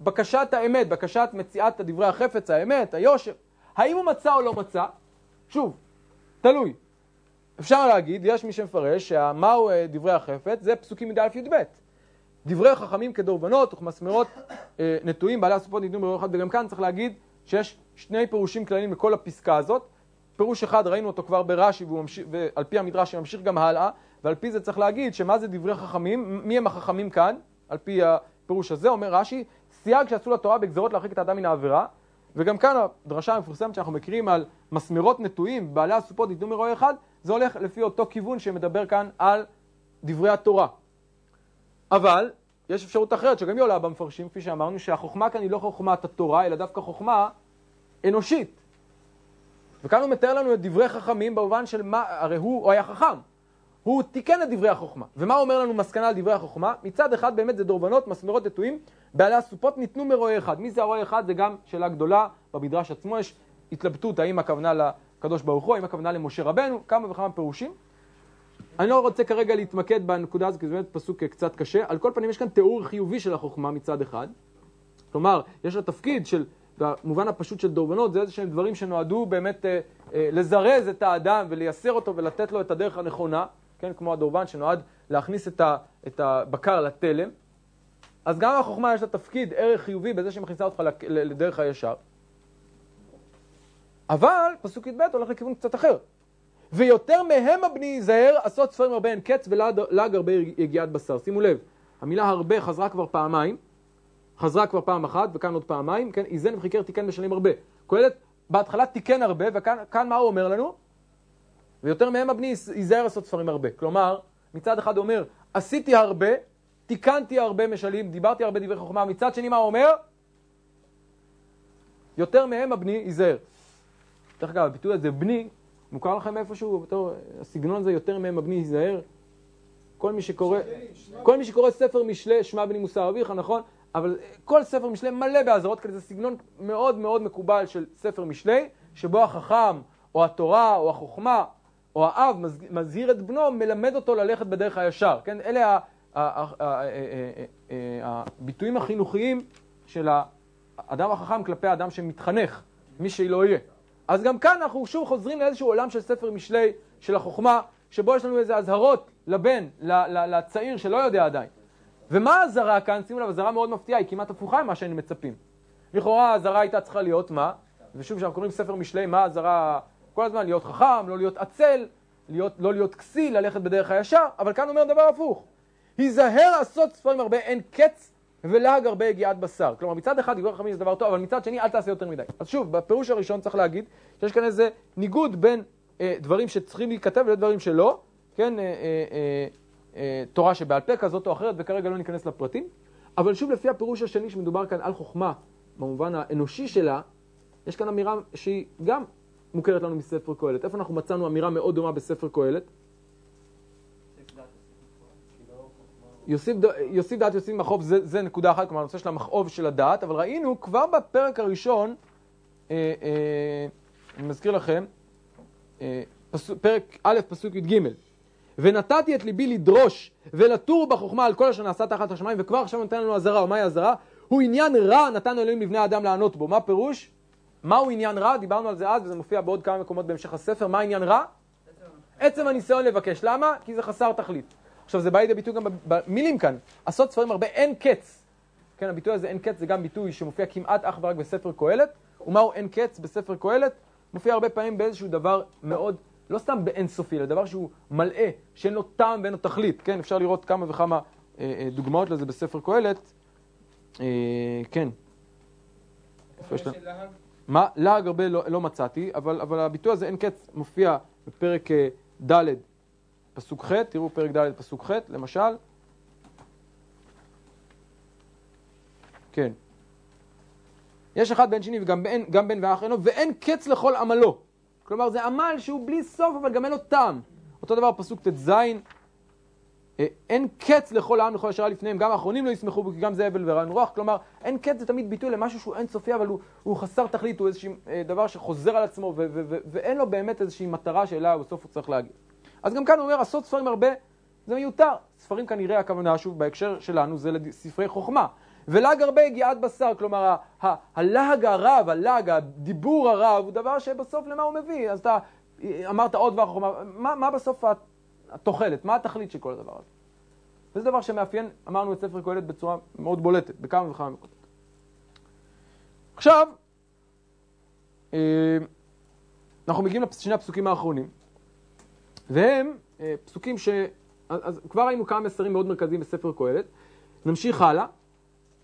בקשת האמת, בקשת מציאת דברי החפץ, האמת, היושר. האם הוא מצא או לא מצא? שוב, תלוי. אפשר להגיד, יש מי שמפרש, שמהו אה, דברי החפץ, זה פסוקים י"א י"ב. דברי חכמים כדורבנות וכמסמרות אה, נטועים, בעלי הסופות ניתנו ברור אחד, וגם כאן צריך להגיד שיש שני פירושים כלליים לכל הפסקה הזאת. פירוש אחד, ראינו אותו כבר ברש"י, ועל פי המדרש שממשיך גם הלאה, ועל פי זה צריך להגיד שמה זה דברי חכמים, מי הם החכמים כאן, על פי הפירוש הזה, אומר רש"י, סייג שעשו לתורה בגזרות להרחיק את האדם מן העבירה, וגם כאן הדרשה המפורסמת שאנחנו מכירים על מסמרות נטועים, בעלי הסופות ניתנו מרועה אחד, זה הולך לפי אותו כיוון שמדבר כאן על דברי התורה. אבל יש אפשרות אחרת שגם היא עולה במפרשים, כפי שאמרנו, שהחוכמה כאן היא לא חוכמת התורה, אלא דווקא חוכמה אנושית. וכאן הוא מתאר לנו את דברי חכמים במובן של מה, הרי הוא, הוא היה חכם. הוא תיקן את דברי החוכמה. ומה אומר לנו מסקנה על דברי החוכמה? מצד אחד באמת זה דורבנות, מסמרות נטועים, בעלי הסופות ניתנו מרועה אחד. מי זה הרועה אחד? זה גם שאלה גדולה, במדרש עצמו יש התלבטות האם הכוונה לקדוש ברוך הוא, האם הכוונה למשה רבנו, כמה וכמה פירושים. אני לא רוצה כרגע להתמקד בנקודה הזאת, כי זה באמת פסוק קצת קשה. על כל פנים, יש כאן תיאור חיובי של החוכמה מצד אחד. כלומר, יש לה תפקיד של, במובן הפשוט של דורבנות, זה איזה שהם דברים שנועדו באמת אה, אה, לזרז את האדם ולייסר אותו ולתת לו את הדרך הנכונה, כן, כמו הדורבן שנועד להכניס את, ה, את הבקר לתלם. אז גם החוכמה יש לה תפקיד, ערך חיובי בזה שהיא מכניסה אותך לדרך הישר. אבל פסוק י"ב הולך לכיוון קצת אחר. ויותר מהם הבני ייזהר, עשות ספרים הרבה אין קץ ולעג הרבה יגיעת בשר. שימו לב, המילה הרבה חזרה כבר פעמיים, חזרה כבר פעם אחת וכאן עוד פעמיים, כן, איזן וחיקר תיקן בשנים הרבה. קהלת בהתחלה תיקן הרבה, וכאן מה הוא אומר לנו? ויותר מהם הבני ייזהר לעשות ספרים הרבה. כלומר, מצד אחד אומר, עשיתי הרבה, תיקנתי הרבה משלים, דיברתי הרבה דברי חוכמה, מצד שני מה הוא אומר? יותר מהם הבני ייזהר. דרך אגב, הביטוי הזה, בני, מוכר לכם איפשהו, בתור, הסגנון הזה יותר מהם הבני ייזהר? כל מי שקורא, כל מי שקורא ספר משלי, שמע בני מוסר אביך, נכון? אבל כל ספר משלי מלא באזהרות כאלה, זה סגנון מאוד מאוד מקובל של ספר משלי, שבו החכם, או התורה, או החוכמה, או האב מזהיר את בנו, מלמד אותו ללכת בדרך הישר. כן, אלה הביטויים החינוכיים של האדם החכם כלפי האדם שמתחנך, מי שלא יהיה. אז גם כאן אנחנו שוב חוזרים לאיזשהו עולם של ספר משלי, של החוכמה, שבו יש לנו איזה אזהרות לבן, לצעיר שלא יודע עדיין. ומה האזהרה כאן? שימו לב, אזהרה מאוד מפתיעה, היא כמעט הפוכה ממה שהיינו מצפים. לכאורה האזהרה הייתה צריכה להיות מה? ושוב, כשאנחנו קוראים ספר משלי, מה האזהרה? כל הזמן להיות חכם, לא להיות עצל, להיות, לא להיות כסיל, ללכת בדרך הישר, אבל כאן אומר דבר הפוך. היזהר לעשות ספרים הרבה, אין קץ ולהג הרבה יגיעת בשר. כלומר, מצד אחד דברי חכמים זה דבר טוב, אבל מצד שני אל תעשה יותר מדי. אז שוב, בפירוש הראשון צריך להגיד שיש כאן איזה ניגוד בין אה, דברים שצריכים להיכתב לדברים שלא, כן, אה, אה, אה, תורה שבעל פה כזאת או אחרת, וכרגע לא ניכנס לפרטים. אבל שוב, לפי הפירוש השני שמדובר כאן על חוכמה, במובן האנושי שלה, יש כאן אמירה שהיא גם מוכרת לנו מספר קהלת. איפה אנחנו מצאנו אמירה מאוד דומה בספר קהלת? יוסיף, יוסיף דעת יוסיף מכאוב, זה, זה נקודה אחת, כלומר הנושא של המכאוב של הדעת, אבל ראינו כבר בפרק הראשון, אה, אה, אני מזכיר לכם, אה, פסוק, פרק א', פסוק י"ג, ונתתי את ליבי לדרוש ולתור בחוכמה על כל אשר נעשה תחת השמיים, וכבר עכשיו נותן לנו אזהרה, ומהי אזהרה? הוא עניין רע נתן אלוהים לבני האדם לענות בו. מה פירוש? מהו עניין רע? דיברנו על זה אז, וזה מופיע בעוד כמה מקומות בהמשך הספר. מה עניין רע? עצם הניסיון לבקש. למה? כי זה חסר תכלית. עכשיו זה בא לידי ביטוי גם במילים כאן, עשות ספרים הרבה אין קץ. כן, הביטוי הזה אין קץ זה גם ביטוי שמופיע כמעט אך ורק בספר קהלת. ומהו אין קץ בספר קהלת? מופיע הרבה פעמים באיזשהו דבר מאוד, לא סתם באינסופי, אלא דבר שהוא מלאה, שאין לו טעם ואין לו תכלית. כן, אפשר לראות כמה וכמה אה, אה, דוגמאות לזה בספר קהלת. אה, כן. מה? להג הרבה לא, לא מצאתי, אבל, אבל הביטוי הזה אין קץ מופיע בפרק אה, ד' פסוק ח', תראו פרק ד' פסוק ח', למשל. כן. יש אחד בן שני וגם בן, גם בן ואח אינו, ואין קץ לכל עמלו. כלומר, זה עמל שהוא בלי סוף, אבל גם אין לו טעם. אותו דבר פסוק ט"ז, אה, אין קץ לכל העם לכל אשר היה לפניהם, גם האחרונים לא ישמחו בו, כי גם זה הבל ורען רוח. כלומר, אין קץ זה תמיד ביטוי למשהו שהוא אין סופי, אבל הוא, הוא חסר תכלית, הוא איזשהו אה, דבר שחוזר על עצמו, ואין לו באמת איזושהי מטרה שאליה בסוף הוא צריך להגיע. אז גם כאן הוא אומר, עשות ספרים הרבה, זה מיותר. ספרים כנראה הכוונה, שוב, בהקשר שלנו, זה לספרי חוכמה. ולעג הרבה יגיעת בשר, כלומר, הלעג הרב, הלעג, הדיבור הרב, הוא דבר שבסוף למה הוא מביא? אז אתה אמרת עוד חוכמה, מה, מה בסוף התוחלת? מה התכלית של כל הדבר הזה? וזה דבר שמאפיין, אמרנו, את ספר קהלת בצורה מאוד בולטת, בכמה וכמה מקומות. עכשיו, אה, אנחנו מגיעים לשני הפסוקים האחרונים. והם אה, פסוקים ש... אז כבר ראינו כמה מסרים מאוד מרכזיים בספר קהלת. נמשיך הלאה.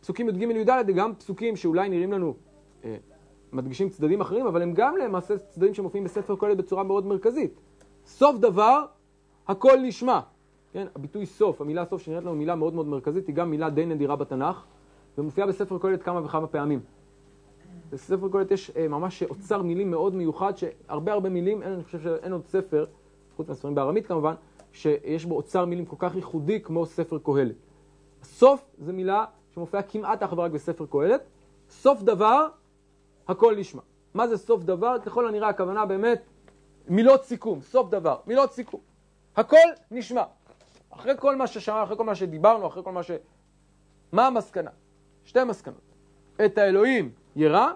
פסוקים י"ג י"ד גם פסוקים שאולי נראים לנו אה, מדגישים צדדים אחרים, אבל הם גם למעשה צדדים שמופיעים בספר קהלת בצורה מאוד מרכזית. סוף דבר, הכל נשמע. כן, הביטוי סוף, המילה סוף שנראית לנו מילה מאוד מאוד מרכזית, היא גם מילה די נדירה בתנ"ך, ומופיעה בספר קהלת כמה וכמה פעמים. בספר קהלת יש אה, ממש אוצר מילים מאוד מיוחד, שהרבה הרבה מילים, אין, אני חושב שאין עוד ספר, חוץ מהספרים בארמית כמובן, שיש בו אוצר מילים כל כך ייחודי כמו ספר קהלת. סוף זה מילה שמופיעה כמעט אך ורק בספר קהלת. סוף דבר, הכל נשמע. מה זה סוף דבר? ככל הנראה הכוונה באמת מילות סיכום, סוף דבר, מילות סיכום. הכל נשמע. אחרי כל מה ששמענו, אחרי כל מה שדיברנו, אחרי כל מה ש... מה המסקנה? שתי מסקנות. את האלוהים ירא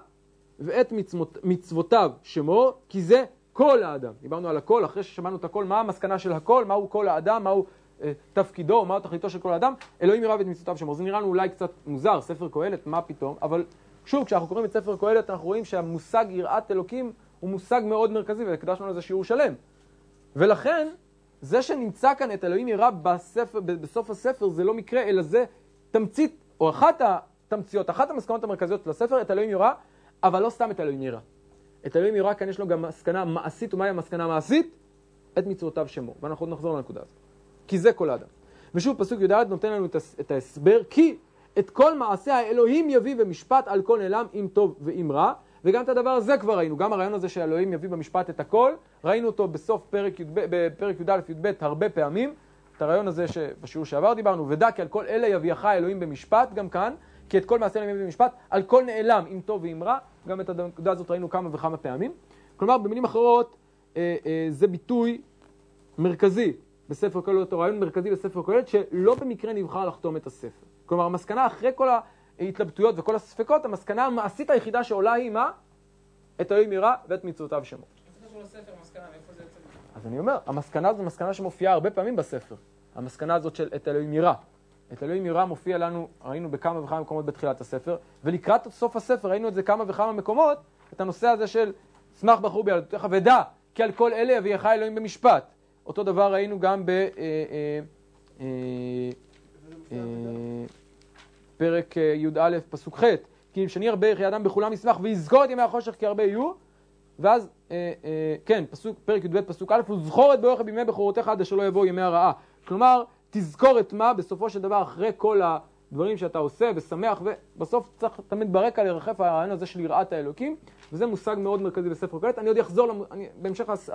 ואת מצוות, מצוותיו שמור, כי זה כל האדם. דיברנו על הכל, אחרי ששמענו את הכל, מה המסקנה של הכל, מהו כל האדם, מהו אה, תפקידו, מהו תכליתו של כל האדם, אלוהים ירא ואת מצוותיו שמור. זה נראה לנו אולי קצת מוזר, ספר קהלת, מה פתאום, אבל שוב, כשאנחנו קוראים את ספר קהלת, אנחנו רואים שהמושג יראת אלוקים הוא מושג מאוד מרכזי, והקדשנו לזה שיעור שלם. ולכן, זה שנמצא כאן את אלוהים ירא בסוף הספר זה לא מקרה, אלא זה תמצית, או אחת התמציות, אחת המסקנות המרכזיות של הספר, את אלוהים ירא, אבל לא סתם את אלוהים ירא. את אלוהים ירא כאן יש לו גם מסקנה מעשית, ומהי המסקנה המעשית? את מצוותיו שמו. ואנחנו עוד נחזור לנקודה הזאת. כי זה כל האדם. ושוב, פסוק י"ד נותן לנו את ההסבר, כי את כל מעשה האלוהים יביא במשפט על כל נעלם, אם טוב ואם רע. וגם את הדבר הזה כבר ראינו, גם הרעיון הזה שאלוהים יביא במשפט את הכל, ראינו אותו בסוף פרק, י"ב, בפרק י"א י"ב הרבה פעמים, את הרעיון הזה שבשיעור שעבר דיברנו, ודע כי על כל אלה יביאך אלוהים במשפט, גם כאן, כי את כל מעשה אלוהים יביא במשפט, על כל נעלם, אם טוב ואם רע, גם את הנקודה הזאת ראינו כמה וכמה פעמים. כלומר, במילים אחרות, אה, אה, זה ביטוי מרכזי בספר כהלת, או רעיון מרכזי בספר כהלת, שלא במקרה נבחר לחתום את הספר. כלומר, המסקנה אחרי כל ההתלבטויות וכל הספקות, המסקנה המעשית היחידה שעולה היא מה? את אלוהים ירא ואת מצוותיו שמו. אז אני אומר, המסקנה הזו מסקנה שמופיעה הרבה פעמים בספר. המסקנה הזאת של את אלוהים ירא. את אלוהים ירא מופיע לנו, ראינו בכמה וכמה מקומות בתחילת הספר, ולקראת סוף הספר ראינו את זה כמה וכמה מקומות, את הנושא הזה של שמח בחור בילדותיך ודע, כי על כל אלה יביאך אלוהים במשפט. אותו דבר ראינו גם ב... אה, אה, אה, י"א, פסוק ח', כי אם שני הרבה יחי אדם בכולם ישמח ויזכור את ימי החושך כי הרבה יהיו, ואז, כן, פסוק, פרק י"ב, פסוק א', וזכור את בואך בימי בכורותיך עד אשר לא יבואו ימי הרעה. כלומר, תזכור את מה בסופו של דבר, אחרי כל הדברים שאתה עושה ושמח, ובסוף צריך תמיד ברקע לרחף הרעיון הזה של יראת האלוקים, וזה מושג מאוד מרכזי בספר קהלת. אני עוד אחזור, אני, בהמשך הס,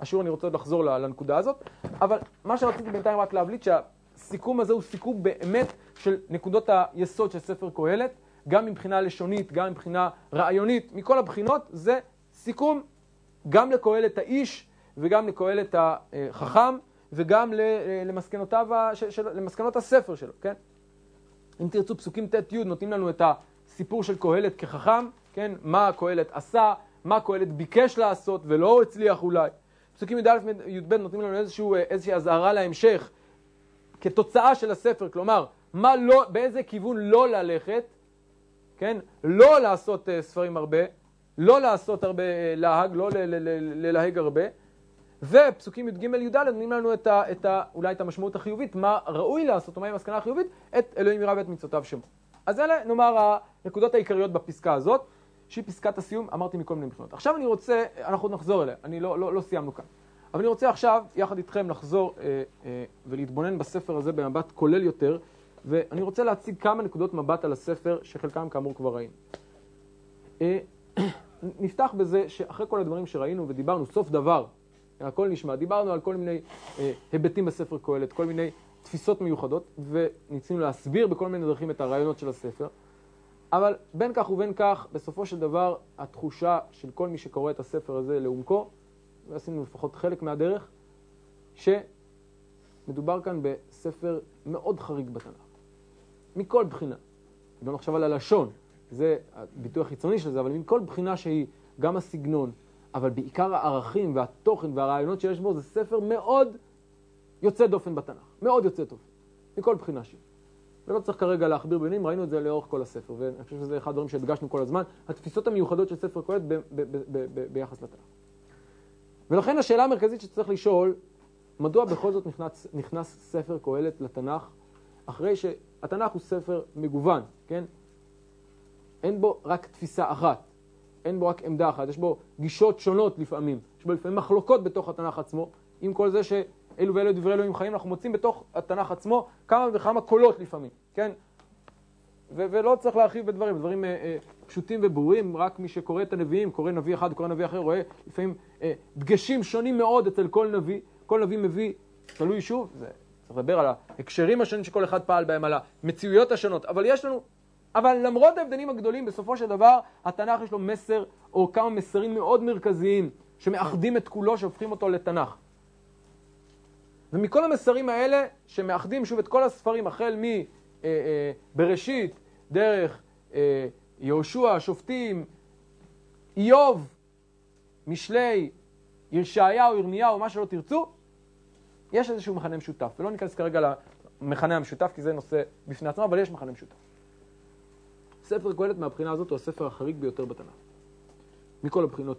השיעור אני רוצה לחזור לנקודה הזאת, אבל מה שרציתי בינתיים רק להבליט, שהסיכום הזה הוא סיכום באמת של נקודות היסוד של ספר קהלת, גם מבחינה לשונית, גם מבחינה רעיונית, מכל הבחינות, זה סיכום גם לקהלת האיש וגם לקהלת החכם וגם למסקנותיו, למסקנות הספר שלו, כן? אם תרצו, פסוקים ט'-י' נותנים לנו את הסיפור של קהלת כחכם, כן? מה קהלת עשה, מה קהלת ביקש לעשות ולא הצליח אולי. פסוקים י"א-י"ב נותנים לנו איזשהו, איזושהי אזהרה להמשך כתוצאה של הספר, כלומר, מה לא, באיזה כיוון לא ללכת, כן? לא לעשות uh, ספרים הרבה, לא לעשות הרבה uh, להג, לא ללהג הרבה, ופסוקים י"ג י"ד נותנים לנו את ה, את ה, אולי את המשמעות החיובית, מה ראוי לעשות, או מהי המסקנה החיובית, את אלוהים יראה ואת מצוותיו שמו. אז אלה, נאמר, הנקודות העיקריות בפסקה הזאת, שהיא פסקת הסיום, אמרתי מכל מיני בחינות. עכשיו אני רוצה, אנחנו נחזור אליה, אני לא, לא, לא סיימנו כאן. אבל אני רוצה עכשיו, יחד איתכם, לחזור אה, אה, ולהתבונן בספר הזה במבט כולל יותר, ואני רוצה להציג כמה נקודות מבט על הספר, שחלקם כאמור כבר ראינו. אה, [CLEARS THROAT] נפתח בזה שאחרי כל הדברים שראינו ודיברנו, סוף דבר, הכל נשמע, דיברנו על כל מיני אה, היבטים בספר קהלת, כל מיני תפיסות מיוחדות, וניסינו להסביר בכל מיני דרכים את הרעיונות של הספר. אבל בין כך ובין כך, בסופו של דבר, התחושה של כל מי שקורא את הספר הזה לעומקו, ועשינו לפחות חלק מהדרך, שמדובר כאן בספר מאוד חריג בתנ"ך. מכל בחינה. דיברנו עכשיו על הלשון, זה הביטוי החיצוני של זה, אבל מכל בחינה שהיא, גם הסגנון, אבל בעיקר הערכים והתוכן והרעיונות שיש בו, זה ספר מאוד יוצא דופן בתנ"ך. מאוד יוצא דופן, מכל בחינה שהיא. ולא צריך כרגע להכביר בינים, ראינו את זה לאורך כל הספר, ואני חושב שזה אחד הדברים שהדגשנו כל הזמן, התפיסות המיוחדות של ספר קהלת ביחס לתנ"ך. ולכן השאלה המרכזית שצריך לשאול, מדוע בכל זאת נכנס, נכנס ספר קהלת לתנ"ך, אחרי שהתנ"ך הוא ספר מגוון, כן? אין בו רק תפיסה אחת, אין בו רק עמדה אחת, יש בו גישות שונות לפעמים. יש בו לפעמים מחלוקות בתוך התנ"ך עצמו, עם כל זה שאלו ואלו דברי אלוהים חיים, אנחנו מוצאים בתוך התנ"ך עצמו כמה וכמה קולות לפעמים, כן? ולא צריך להרחיב בדברים, דברים אה, אה, פשוטים וברורים, רק מי שקורא את הנביאים, קורא נביא אחד, קורא נביא אחר, רואה לפעמים אה, דגשים שונים מאוד אצל כל נביא, כל נביא מביא, תלוי שוב, זה, צריך לדבר על ההקשרים השונים שכל אחד פעל בהם, על המציאויות השונות, אבל יש לנו, אבל למרות ההבדלים הגדולים, בסופו של דבר, התנ"ך יש לו מסר, או כמה מסרים מאוד מרכזיים, שמאחדים את כולו, שהופכים אותו לתנ"ך. ומכל המסרים האלה, שמאחדים שוב את כל הספרים, החל מבראשית, אה, אה, דרך אה, יהושע, שופטים, איוב, משלי, ירשעיהו, ירמיהו, מה שלא תרצו, יש איזשהו מכנה משותף. ולא ניכנס כרגע למכנה המשותף, כי זה נושא בפני עצמו, אבל יש מכנה משותף. ספר קהלת מהבחינה הזאת הוא הספר החריג ביותר בתנ"ך. מכל הבחינות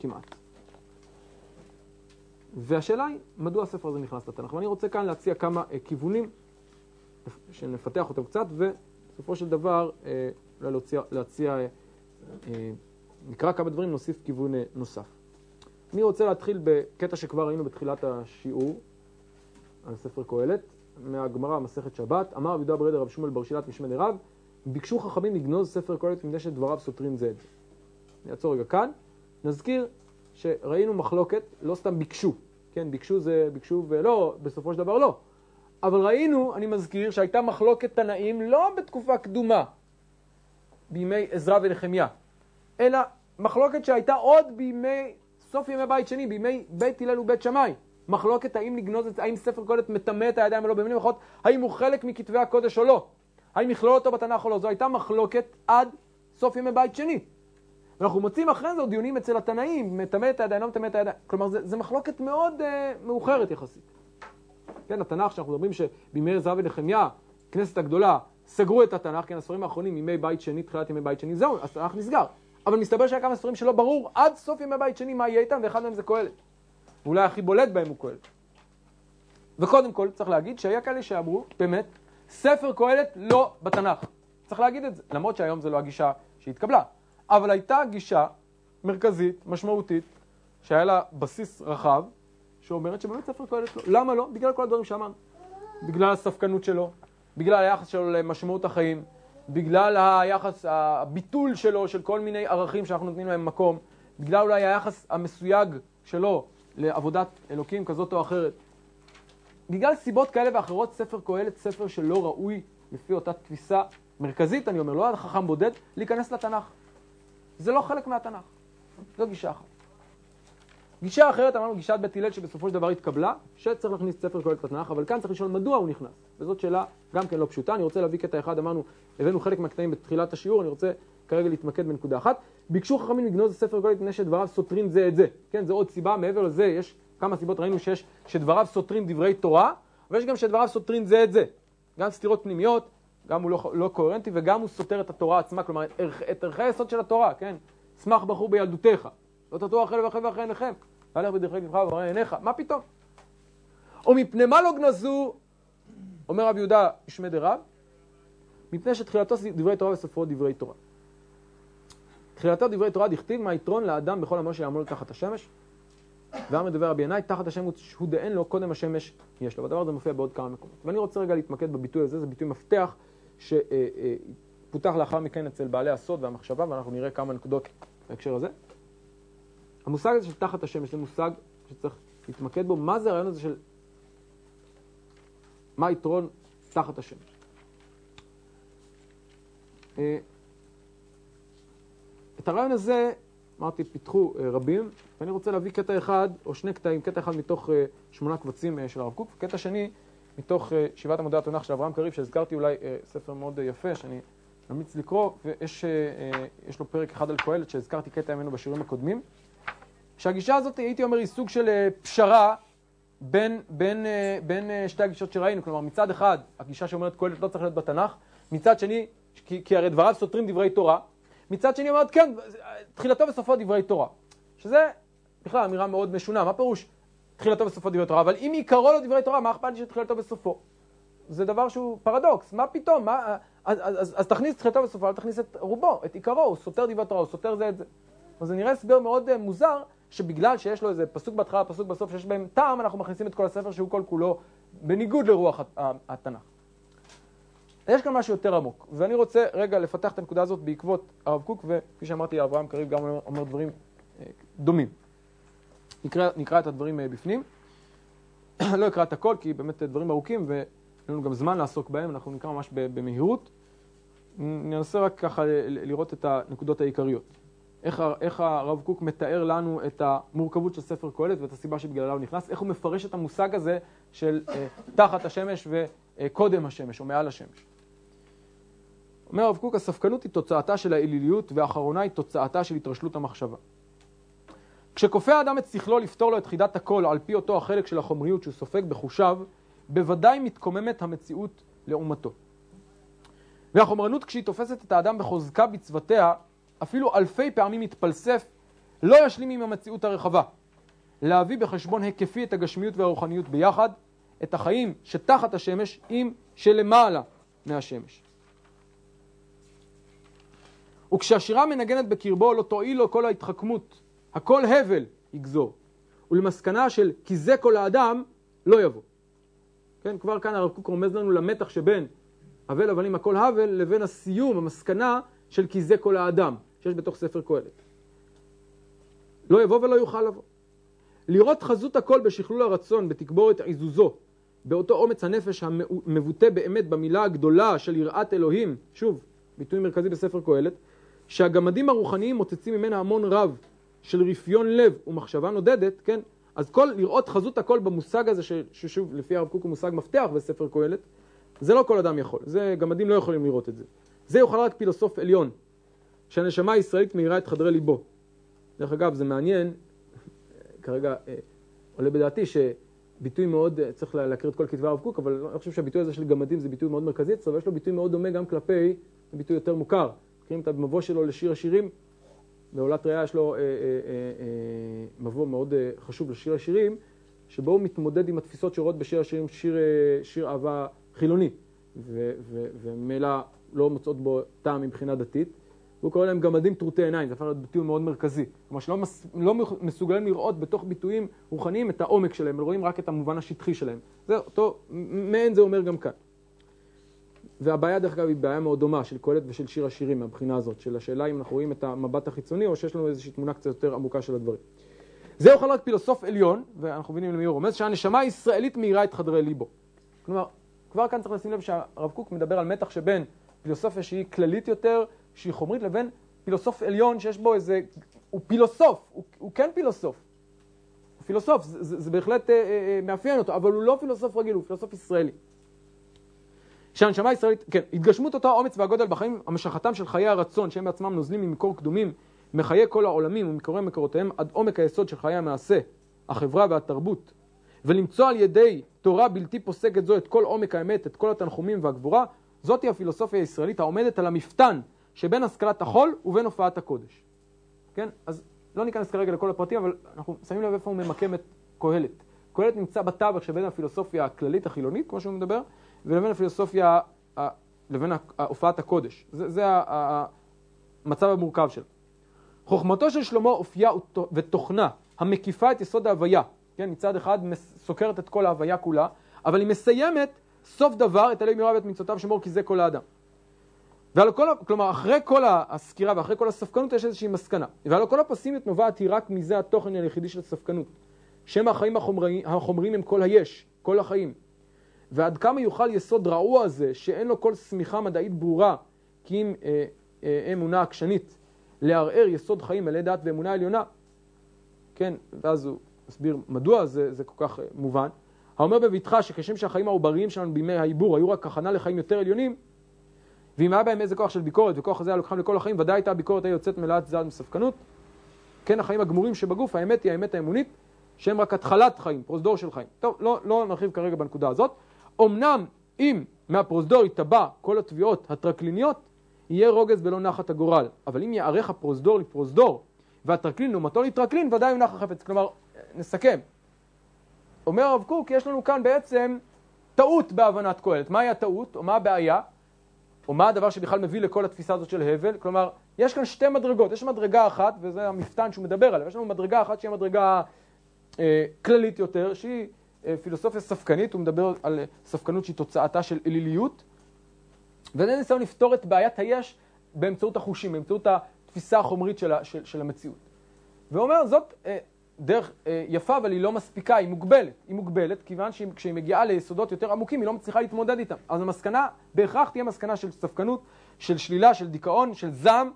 כמעט. והשאלה היא, מדוע הספר הזה נכנס לתנ"ך? ואני רוצה כאן להציע כמה אה, כיוונים, שנפתח אותם קצת, ובסופו של דבר אה, אולי להציע, להציע אה, נקרא כמה דברים, נוסיף כיוון נוסף. אני רוצה להתחיל בקטע שכבר ראינו בתחילת השיעור על ספר קהלת, מהגמרא, מסכת שבת, אמר רבי יהודה ברדר רב שמואל בר שילת משמי לרב, ביקשו חכמים לגנוז ספר קהלת מפני שדבריו סותרים זה את זה. אני אעצור רגע כאן, נזכיר שראינו מחלוקת, לא סתם ביקשו, כן, ביקשו זה, ביקשו ולא, בסופו של דבר לא. אבל ראינו, אני מזכיר, שהייתה מחלוקת תנאים לא בתקופה קדומה, בימי עזרא ונחמיה, אלא מחלוקת שהייתה עוד בימי, סוף ימי בית שני, בימי בית הלל ובית שמאי. מחלוקת האם לגנוז את האם ספר קהלת מטמא את הידיים או לא, במילים אחרות, האם הוא חלק מכתבי הקודש או לא, האם לכלול אותו בתנ"ך או לא, זו הייתה מחלוקת עד סוף ימי בית שני. ואנחנו מוצאים אחרי זה עוד דיונים אצל התנאים, מטמא את הידיים, לא מטמא את הידיים. כלומר, זה מחלוקת מאוד uh, מאוחרת יחסית. כן, התנ"ך, שאנחנו מדברים שבימי עזרא ונחמיה, כנסת הגדולה, סגרו את התנ"ך, כן, הספרים האחרונים, ימי בית שני, תחילת ימי בית שני, זהו, התנ"ך נסגר. אבל מסתבר שהיה כמה ספרים שלא ברור עד סוף ימי בית שני מה יהיה איתם, ואחד מהם זה קהלת. ואולי הכי בולט בהם הוא קהלת. וקודם כל, צריך להגיד שהיה כאלה שאמרו, באמת, ספר קהלת לא בתנ"ך. צריך להגיד את זה, למרות שהיום זו לא הגישה שהתקבלה. אבל הייתה גישה מרכזית, משמעותית, שהיה לה בסיס רחב, שאומרת שבאמת ספר קהלת לא. למה לא? בגלל כל הדברים שאמרנו. בגלל הספקנות שלו, בגלל היחס שלו למשמעות החיים, בגלל היחס, הביטול שלו של כל מיני ערכים שאנחנו נותנים להם מקום, בגלל אולי היחס המסויג שלו לעבודת אלוקים כזאת או אחרת. בגלל סיבות כאלה ואחרות, ספר קהלת, ספר שלא ראוי, לפי אותה תפיסה מרכזית, אני אומר, לא על חכם בודד, להיכנס לתנ"ך. זה לא חלק מהתנ"ך. זו גישה אחת. גישה אחרת, אמרנו גישת בית הלל שבסופו של דבר התקבלה, שצריך להכניס ספר קהלת לתנ"ך, אבל כאן צריך לשאול מדוע הוא נכנס. וזאת שאלה גם כן לא פשוטה. אני רוצה להביא קטע אחד, אמרנו, הבאנו חלק מהקטעים בתחילת השיעור, אני רוצה כרגע להתמקד בנקודה אחת. ביקשו חכמים לגנוז ספר קהלת מפני שדבריו סותרים זה את זה. כן, זו עוד סיבה, מעבר לזה יש כמה סיבות, ראינו שיש שדבריו סותרים דברי תורה, ויש גם שדבריו סותרים זה את זה. גם סתירות פנימיות, גם הוא לא, לא קוהרנטי וגם הוא סותר את התורה עצמה, כלומר את ערכי היסוד של התורה, כן? שמח בחור בילדותך, לא תטוע אחרי לבכם ואחרי עיניכם, והלך בדרכי לבך ואחרי עיניך, מה פתאום? או מפני מה לא גנזו, אומר רב יהודה ישמע דרב, מפני שתחילתו דברי תורה וסופרו דברי תורה. תחילתו דברי תורה דכתיב מה יתרון לאדם בכל עמו שיעמול תחת השמש, ואמר דבר רבי ינאי, תחת השמש הוא דאין לו, קודם השמש יש לו. והדבר הזה מופיע בעוד כמה מקומות. ואני רוצה רגע להתמקד בביטוי הזה, זה ביטוי מפתח שפותח לאחר מכן אצל בעלי הסוד והמחשבה, ואנחנו נראה כמה נקודות בהקשר הזה. המושג הזה של תחת השמש זה מושג שצריך להתמקד בו. מה זה הרעיון הזה של מה היתרון תחת השמש? אה, את הרעיון הזה, אמרתי, פיתחו אה, רבים, ואני רוצה להביא קטע אחד, או שני קטעים, קטע אחד מתוך אה, שמונה קבצים של הרב קוק, וקטע שני מתוך שבעת עמודי התנ"ך של אברהם קריב, שהזכרתי אולי ספר מאוד יפה, שאני ממליץ לקרוא, ויש לו פרק אחד על קהלת, שהזכרתי קטע ממנו בשיעורים הקודמים. שהגישה הזאת, הייתי אומר, היא סוג של פשרה בין, בין, בין שתי הגישות שראינו. כלומר, מצד אחד, הגישה שאומרת קהלת לא צריך להיות בתנ"ך, מצד שני, כי, כי הרי דבריו סותרים דברי תורה, מצד שני אומרת, כן, תחילתו וסופו דברי תורה. שזה בכלל אמירה מאוד משונה, מה פירוש תחילתו וסופו דברי תורה? אבל אם עיקרו לא דברי תורה, מה אכפת לי שתחילתו וסופו? זה דבר שהוא פרדוקס, מה פתאום, מה, אז, אז, אז, אז תכניס את חטאו בסופו, אל תכניס את רובו, את עיקרו, הוא סותר דיבת תורה, הוא סותר זה את זה. אז זה נראה הסבר מאוד uh, מוזר, שבגלל שיש לו איזה פסוק בהתחלה, פסוק בסוף, שיש בהם טעם, אנחנו מכניסים את כל הספר שהוא כל כולו בניגוד לרוח התנ"ך. יש כאן משהו יותר עמוק, ואני רוצה רגע לפתח את הנקודה הזאת בעקבות הרב קוק, וכפי שאמרתי, אברהם קריב גם אומר דברים uh, דומים. נקרא, נקרא את הדברים uh, בפנים. [CLEARS THROAT] לא אקרא את הכל, כי באמת דברים ארוכים, ואין לנו גם זמן לעסוק בהם, אנחנו נקרא ממש במהירות. ננסה רק ככה לראות את הנקודות העיקריות. איך, איך הרב קוק מתאר לנו את המורכבות של ספר קהלת ואת הסיבה שבגללה הוא נכנס, איך הוא מפרש את המושג הזה של אה, תחת השמש וקודם השמש או מעל השמש. אומר הרב קוק, הספקנות היא תוצאתה של האליליות והאחרונה היא תוצאתה של התרשלות המחשבה. כשכופה האדם את שכלו לפתור לו את חידת הכל על פי אותו החלק של החומריות שהוא סופג בחושיו, בוודאי מתקוממת המציאות לעומתו. והחומרנות כשהיא תופסת את האדם בחוזקה בצוותיה, אפילו אלפי פעמים מתפלסף, לא ישלים עם המציאות הרחבה. להביא בחשבון היקפי את הגשמיות והרוחניות ביחד, את החיים שתחת השמש עם שלמעלה מהשמש. וכשהשירה מנגנת בקרבו לא תועיל לו כל ההתחכמות, הכל הבל יגזור, ולמסקנה של כי זה כל האדם לא יבוא. כן, כבר כאן הרב קוק רומז לנו למתח שבין הבל הבלים הכל הבל לבין הסיום, המסקנה של כי זה כל האדם, שיש בתוך ספר קהלת. לא יבוא ולא יוכל לבוא. לראות חזות הכל בשכלול הרצון, בתגבורת עיזוזו, באותו אומץ הנפש המבוטא באמת במילה הגדולה של יראת אלוהים, שוב, ביטוי מרכזי בספר קהלת, שהגמדים הרוחניים מוצצים ממנה המון רב של רפיון לב ומחשבה נודדת, כן? אז כל, לראות חזות הכל במושג הזה, ששוב, לפי הרב קוק הוא מושג מפתח בספר קהלת, זה לא כל אדם יכול, זה גמדים לא יכולים לראות את זה. זה יוכל רק פילוסוף עליון, שהנשמה הישראלית מאירה את חדרי ליבו. דרך אגב, זה מעניין, [LAUGHS] כרגע אה, עולה בדעתי שביטוי מאוד, אה, צריך להכיר את כל כתבי הרב קוק, אבל אני חושב שהביטוי הזה של גמדים זה ביטוי מאוד מרכזי אצלו, ויש לו ביטוי מאוד דומה גם כלפי, ביטוי יותר מוכר. מכירים את המבוא שלו לשיר השירים? בעולת ראייה יש לו אה, אה, אה, אה, מבוא מאוד אה, חשוב לשיר השירים, שבו הוא מתמודד עם התפיסות שרואות בשיר השירים שיר, אה, שיר אהבה חילוני, וממילא לא מוצאות בו טעם מבחינה דתית. והוא קורא להם גמדים טרוטי עיניים, זה הפך להיות ביטוי מאוד מרכזי. כלומר שלא מס, לא מסוגלים לראות בתוך ביטויים רוחניים את העומק שלהם, הם רואים רק את המובן השטחי שלהם. זה אותו, מעין זה אומר גם כאן. והבעיה דרך אגב היא בעיה מאוד דומה של קהלת ושל שיר השירים מהבחינה הזאת, של השאלה אם אנחנו רואים את המבט החיצוני או שיש לנו איזושהי תמונה קצת יותר עמוקה של הדברים. זה יוכל רק פילוסוף עליון, ואנחנו מבינים למי הוא רומז, שהנשמה הישראלית מאירה את חדרי ליבו. כלומר, כבר כאן צריך לשים לב שהרב קוק מדבר על מתח שבין פילוסופיה שהיא כללית יותר, שהיא חומרית, לבין פילוסוף עליון שיש בו איזה... הוא פילוסוף, הוא, הוא כן פילוסוף. הוא פילוסוף, זה, זה, זה בהחלט אה, אה, אה מאפיין אותו, אבל הוא לא פילוסוף רגיל, הוא פילוסוף ישראלי. שהנשמה הישראלית, כן, התגשמות אותו האומץ והגודל בחיים, המשכתם של חיי הרצון, שהם בעצמם נוזלים ממקור קדומים, מחיי כל העולמים ומקורי מקורותיהם, עד עומק היסוד של חיי המעשה, החברה והתרבות, ולמצוא על ידי תורה בלתי פוסקת זו את כל עומק האמת, את כל התנחומים והגבורה, זאתי הפילוסופיה הישראלית העומדת על המפתן שבין השכלת החול ובין הופעת הקודש. כן? אז לא ניכנס כרגע לכל הפרטים, אבל אנחנו שמים לב איפה הוא ממקם את קהלת. קהלת נמצא בתווך שבין הפילוסופיה הכללית החילונית, כמו שהוא מדבר, ולבין הפילוסופיה, לבין הופעת הקודש. זה, זה המצב המורכב שלו. חוכמתו של שלמה אופייה ותוכנה המקיפה את יסוד ההוויה, כן, מצד אחד סוקרת את כל ההוויה כולה, אבל היא מסיימת סוף דבר את אלי מירה ואת מצוותיו שמור כי זה כל האדם. ועל כל, כלומר, אחרי כל הסקירה ואחרי כל הספקנות יש איזושהי מסקנה. ועל כל הפסימיות נובעת היא רק מזה התוכן היחידי של הספקנות. שם החיים החומריים, החומריים הם כל היש, כל החיים. ועד כמה יוכל יסוד רעוע הזה, שאין לו כל שמיכה מדעית ברורה, כי אם אה, אה, אמונה עקשנית, לערער יסוד חיים ידי דת ואמונה עליונה, כן, ואז הוא מסביר מדוע זה, זה כל כך אה, מובן. האומר בבטחה שכשם שהחיים העובריים שלנו בימי העיבור היו רק הכנה לחיים יותר עליונים, ואם היה בהם איזה כוח של ביקורת, וכוח הזה היה לוקחם לכל החיים, ודאי הייתה הביקורת היוצאת מלאת זעד מספקנות. כן, החיים הגמורים שבגוף, האמת היא האמת האמונית, שהם רק התחלת חיים, פרוזדור של חיים. טוב, לא, לא נרחיב כרגע בנקודה הזאת. אמנם אם מהפרוזדור יטבע כל התביעות הטרקליניות, יהיה רוגז ולא נחת הגורל. אבל אם יערך הפרוזדור לפרוזדור, והטרקלין לעומתו לטרקלין, ודאי הוא נח החפץ. כלומר, נסכם. אומר הרב קוק, יש לנו כאן בעצם טעות בהבנת קהלת. מהי הטעות, או מה הבעיה, או מה הדבר שבכלל מביא לכל התפיסה הזאת של הבל? כלומר, יש כאן שתי מדרגות. יש מדרגה אחת, וזה המפתן שהוא מדבר עליה, יש לנו מדרגה אחת שהיא מדרגה אה, כללית יותר, שהיא פילוסופיה ספקנית, הוא מדבר על ספקנות שהיא תוצאתה של אליליות, וזה ניסיון לפתור את בעיית היש באמצעות החושים, באמצעות התפיסה החומרית של, של, של המציאות. והוא אומר, זאת אה, דרך אה, יפה, אבל היא לא מספיקה, היא מוגבלת. היא מוגבלת, כיוון שכשהיא מגיעה ליסודות יותר עמוקים, היא לא מצליחה להתמודד איתם. אז המסקנה, בהכרח תהיה מסקנה של ספקנות, של שלילה, של דיכאון, של זעם,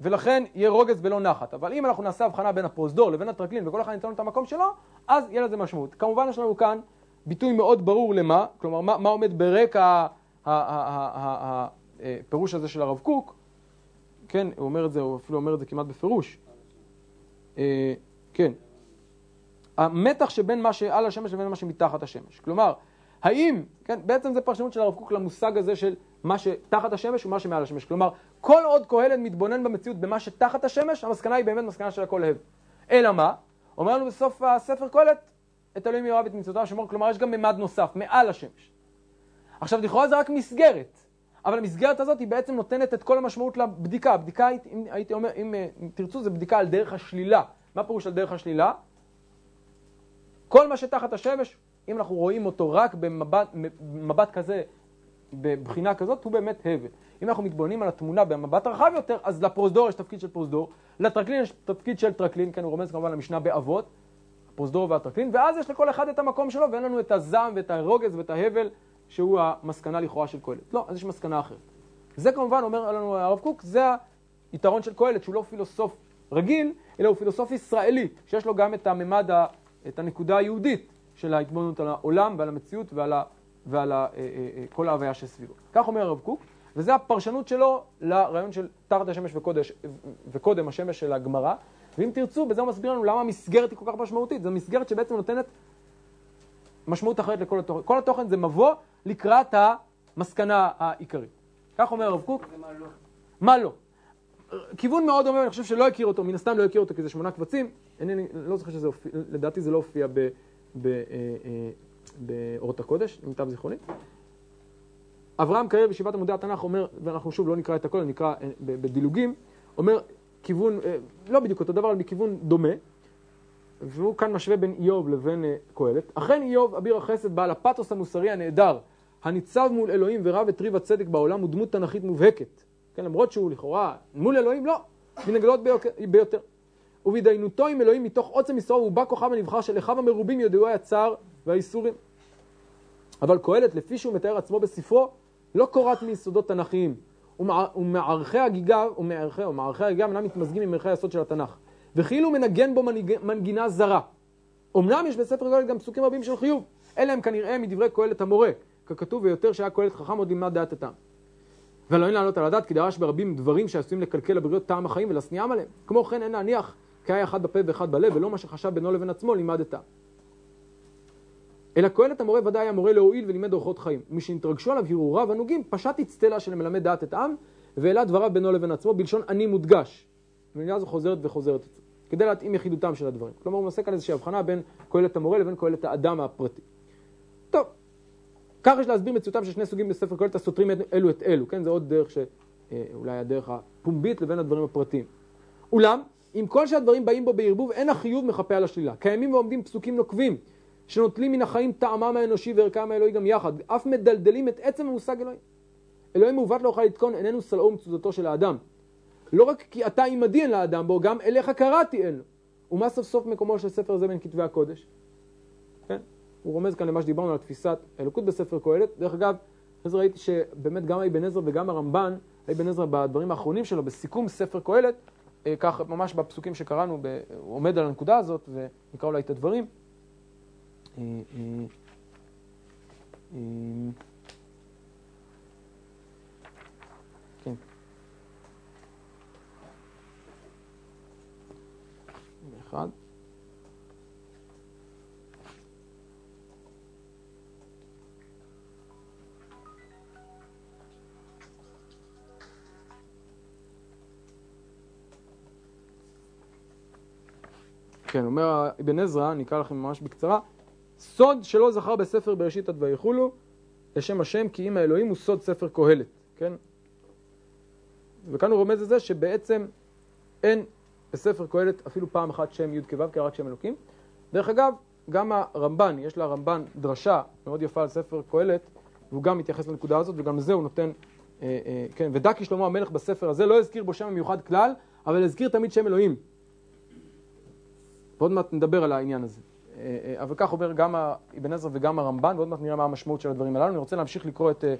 ולכן יהיה רוגז ולא נחת. אבל אם אנחנו נעשה הבחנה בין הפרוזדור לבין הטרקלין, וכל אחד ניתן לו את המקום שלו, אז יהיה לזה משמעות. כמובן יש לנו כאן ביטוי מאוד ברור למה, כלומר, מה, מה עומד ברקע הפירוש הזה של הרב קוק, כן, הוא אומר את זה, הוא אפילו אומר את זה כמעט בפירוש. אה, כן. המתח שבין מה שעל השמש לבין מה שמתחת השמש. כלומר, האם, כן, בעצם זה פרשנות של הרב קוק למושג הזה של מה שתחת השמש ומה שמעל השמש. כלומר, כל עוד קהלת מתבונן במציאות במה שתחת השמש, המסקנה היא באמת מסקנה של הכל הב. אלא מה? אומר לנו בסוף הספר קהלת, את אלוהים יאהב את מצוותיו שמור, כלומר יש גם ממד נוסף, מעל השמש. עכשיו, לכאורה זה רק מסגרת, אבל המסגרת הזאת היא בעצם נותנת את כל המשמעות לבדיקה. הבדיקה, אם הייתי אומר, אם, אם תרצו, זה בדיקה על דרך השלילה. מה פירוש על דרך השלילה? כל מה שתחת השמש, אם אנחנו רואים אותו רק במבט, במבט כזה, בבחינה כזאת, הוא באמת הבל. אם אנחנו מתבוננים על התמונה במבט הרחב יותר, אז לפרוזדור יש תפקיד של פרוזדור, לטרקלין יש תפקיד של טרקלין, כן, הוא רומז כמובן למשנה באבות, הפרוזדור והטרקלין, ואז יש לכל אחד את המקום שלו, ואין לנו את הזעם ואת הרוגז ואת ההבל, שהוא המסקנה לכאורה של קהלת. לא, אז יש מסקנה אחרת. זה כמובן, אומר לנו הרב קוק, זה היתרון של קהלת, שהוא לא פילוסוף רגיל, אלא הוא פילוסוף ישראלי, שיש לו גם את הממד, את הנקודה היהודית של ההתבוננות על העולם ועל המציאות ועל, ה, ועל ה, אה, אה, אה, כל ההוויה שסביבו. כך אומר הרב קוק, וזה הפרשנות שלו לרעיון של תחת השמש וקודש, וקודם השמש של הגמרא. ואם תרצו, בזה הוא מסביר לנו למה המסגרת היא כל כך משמעותית. זו מסגרת שבעצם נותנת משמעות אחרת לכל התוכן. כל התוכן זה מבוא לקראת המסקנה העיקרית. כך אומר הרב קוק. מה לא? מה לא? כיוון מאוד דומה, אני חושב שלא הכיר אותו, מן הסתם לא הכיר אותו כי זה שמונה קבצים, אינני, לא זוכר שזה הופיע, לדעתי זה לא הופיע אה, באורות הקודש, למיטב זיכרוני. אברהם קרב בישיבת עמודי התנ"ך אומר, ואנחנו שוב לא נקרא את הכל, נקרא אה, בדילוגים, אומר כיוון, לא בדיוק אותו דבר, אבל מכיוון דומה, והוא כאן משווה בין איוב לבין קהלת. אכן איוב, אביר החסד, בעל הפתוס המוסרי הנהדר, הניצב מול אלוהים ורב את ריב הצדק בעולם, הוא דמות תנכית מובהקת. כן, למרות שהוא לכאורה מול אלוהים, לא, מן הגדולות ביותר. ובהתדיינותו עם אלוהים מתוך עוצם ישראל הוא בא כוכב הנבחר של אחיו המרובים יודעי הצער והאיסורים. אבל קהלת, לפי שהוא מתאר עצמו בספרו, לא קורט מיסודות תנכיים. ומערכי הגיגה, ומערכי, ומערכי הגיגה אינם מתמזגים עם ערכי היסוד של התנ"ך. וכאילו מנגן בו מנג, מנגינה זרה. אמנם יש בספר קהלת גם פסוקים רבים של חיוב, אלה הם כנראה מדברי קהלת המורה, ככתוב ויותר שהיה קהלת חכם עוד לימד דעת הטעם. ולא אין לעלות על הדעת כי דרש ברבים דברים שעשויים לקלקל לבריאות טעם החיים ולשניאם עליהם. כמו כן אין להניח כי היה אחד בפה ואחד בלב, ולא מה שחשב בינו לבין עצמו לימד את אלא קהלת המורה ודאי היה מורה להועיל ולימד אורחות חיים. משנתרגשו עליו הרהוריו הנוגים, פשט אצטלה של מלמד דעת את העם, והעלה דבריו בינו לבין עצמו בלשון אני מודגש. ומילה הזו חוזרת וחוזרת כדי להתאים יחידותם של הדברים. כלומר, הוא עושה כאן איזושהי הבחנה בין קהלת המורה לבין קהלת האדם הפרטי. טוב, כך יש להסביר מציאותם של שני סוגים בספר קהלת הסותרים אלו את אלו, כן? זה עוד דרך שאולי אה, הדרך הפומבית לבין הדברים הפרטיים. אולם, עם כל שהדברים באים בו בערבוב, אין החיוב מחפה על השלילה. קיימים ועומדים פסוקים נוקבים, שנוטלים מן החיים טעמם האנושי וערכם האלוהי גם יחד, אף מדלדלים את עצם המושג אלוהים. אלוהים מעוות לא יוכל לתקון, איננו סלעו ומצודתו של האדם. לא רק כי אתה עמדי אין לאדם בו, גם אליך קראתי אין לו. ומה סוף סוף מקומו של ספר זה בין כתבי הקודש? כן? הוא רומז כאן למה שדיברנו על תפיסת האלוקות בספר קהלת. דרך אגב, אז ראיתי שבאמת גם אבן עזרא וגם הרמב"ן, אבן עזרא בדברים האחרונים שלו, בסיכום ספר קהלת, כך ממש בפסוקים שקראנו, הוא עומד על הנקודה הזאת, ונקרא אולי את הדברים. אה, אה, כן. אחד. כן, אומר אבן עזרא, נקרא לכם ממש בקצרה, סוד שלא זכר בספר בראשית עד ויחולו, לשם השם כי אם האלוהים הוא סוד ספר קהלת, כן? וכאן הוא רומז לזה שבעצם אין בספר קהלת אפילו פעם אחת שם י' כו', רק שם אלוקים. דרך אגב, גם הרמב"ן, יש לרמב"ן דרשה מאוד יפה על ספר קהלת, והוא גם מתייחס לנקודה הזאת, וגם לזה הוא נותן, אה, אה, כן, ודקי שלמה המלך בספר הזה לא הזכיר בו שם מיוחד כלל, אבל הזכיר תמיד שם אלוהים. ועוד מעט נדבר על העניין הזה. אה, אה, אבל כך אומר גם אבן עזרא וגם הרמב"ן, ועוד מעט נראה מה המשמעות של הדברים הללו. אני רוצה להמשיך לקרוא את, אה,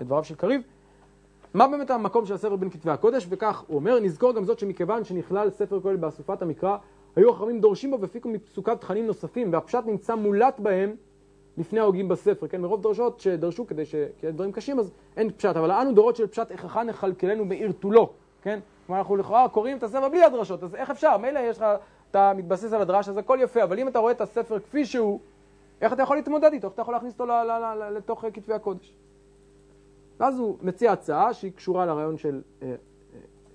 את דבריו של קריב. מה באמת המקום של הספר בין כתבי הקודש? וכך הוא אומר, נזכור גם זאת שמכיוון שנכלל ספר כהן באסופת המקרא, היו החכמים דורשים בו והפיקו מפסוקיו תכנים נוספים, והפשט נמצא מולט בהם לפני ההוגים בספר, כן? מרוב דרשות שדרשו כדי ש... כי דברים קשים אז אין פשט, אבל אנו דורות של פשט איככה נכלכלנו בעיר תולו, כן? כלומר אנחנו לכאורה קוראים את הספר בלי הדרשות, אז איך אפשר? מילא יש לך, אתה מתבסס על הדרש, אז הכל יפה, אבל אם אתה רואה את הספר כפי שהוא, איך אתה יכול להתמודד איתו? איך אתה יכול להכניס אותו לתוך כתבי הקודש? ואז הוא מציע הצעה שהיא קשורה לרעיון של, אה, אה,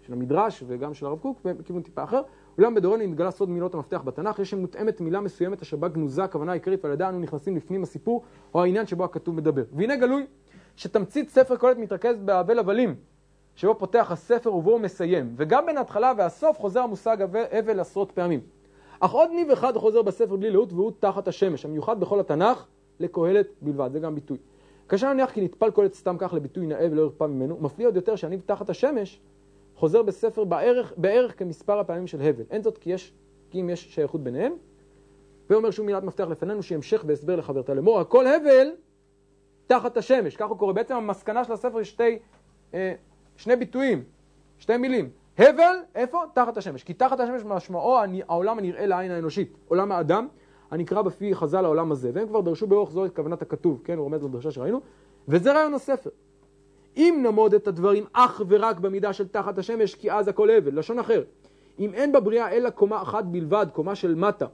של המדרש וגם של הרב קוק בכיוון טיפה אחר. אולם בדורנו נתגלה סוד מילות המפתח בתנ"ך, יש שמותאמת מילה מסוימת אשר בה גנוזה הכוונה העיקרית ועל ידה אנו נכנסים לפנים הסיפור או העניין שבו הכתוב מדבר. והנה גלוי שתמצית ספר קהלת מתרכז באבל הבלים, שבו פותח הספר ובו הוא מסיים, וגם בין ההתחלה והסוף חוזר המושג אבל עשרות פעמים. אך עוד ניב אחד חוזר בספר בלי לאות והוא תחת השמש, המיוחד בכל התנ"ך לקהלת בלבד, זה גם ביטוי. כאשר נניח כי נטפל קהלת סתם כך לביטוי נאה ולא ירפא ממנו, מפליא עוד יותר שהניב תחת השמש חוזר בספר בערך, בערך כמספר הפעמים של הבל. אין זאת כי, יש, כי אם יש שייכות ביניהם. ואומר שום מילת מפתח לפנינו שהמשך והסבר לחברתה לאמור, הכל הבל תחת השמש. כך הוא קורא. בעצם המסקנה של הספר היא שתי, אה, שני ביטויים, שתי מילים. הבל, איפה? תחת השמש. כי תחת השמש משמעו העולם הנראה לעין האנושית. עולם האדם, הנקרא בפי חז"ל העולם הזה. והם כבר דרשו באורך זו את כוונת הכתוב, כן? הוא רומז לדרשה שראינו. וזה רעיון הספר. אם נעמוד את הדברים אך ורק במידה של תחת השמש, כי אז הכל הבל. לשון אחר, אם אין בבריאה אלא קומה אחת בלבד, קומה של מטה,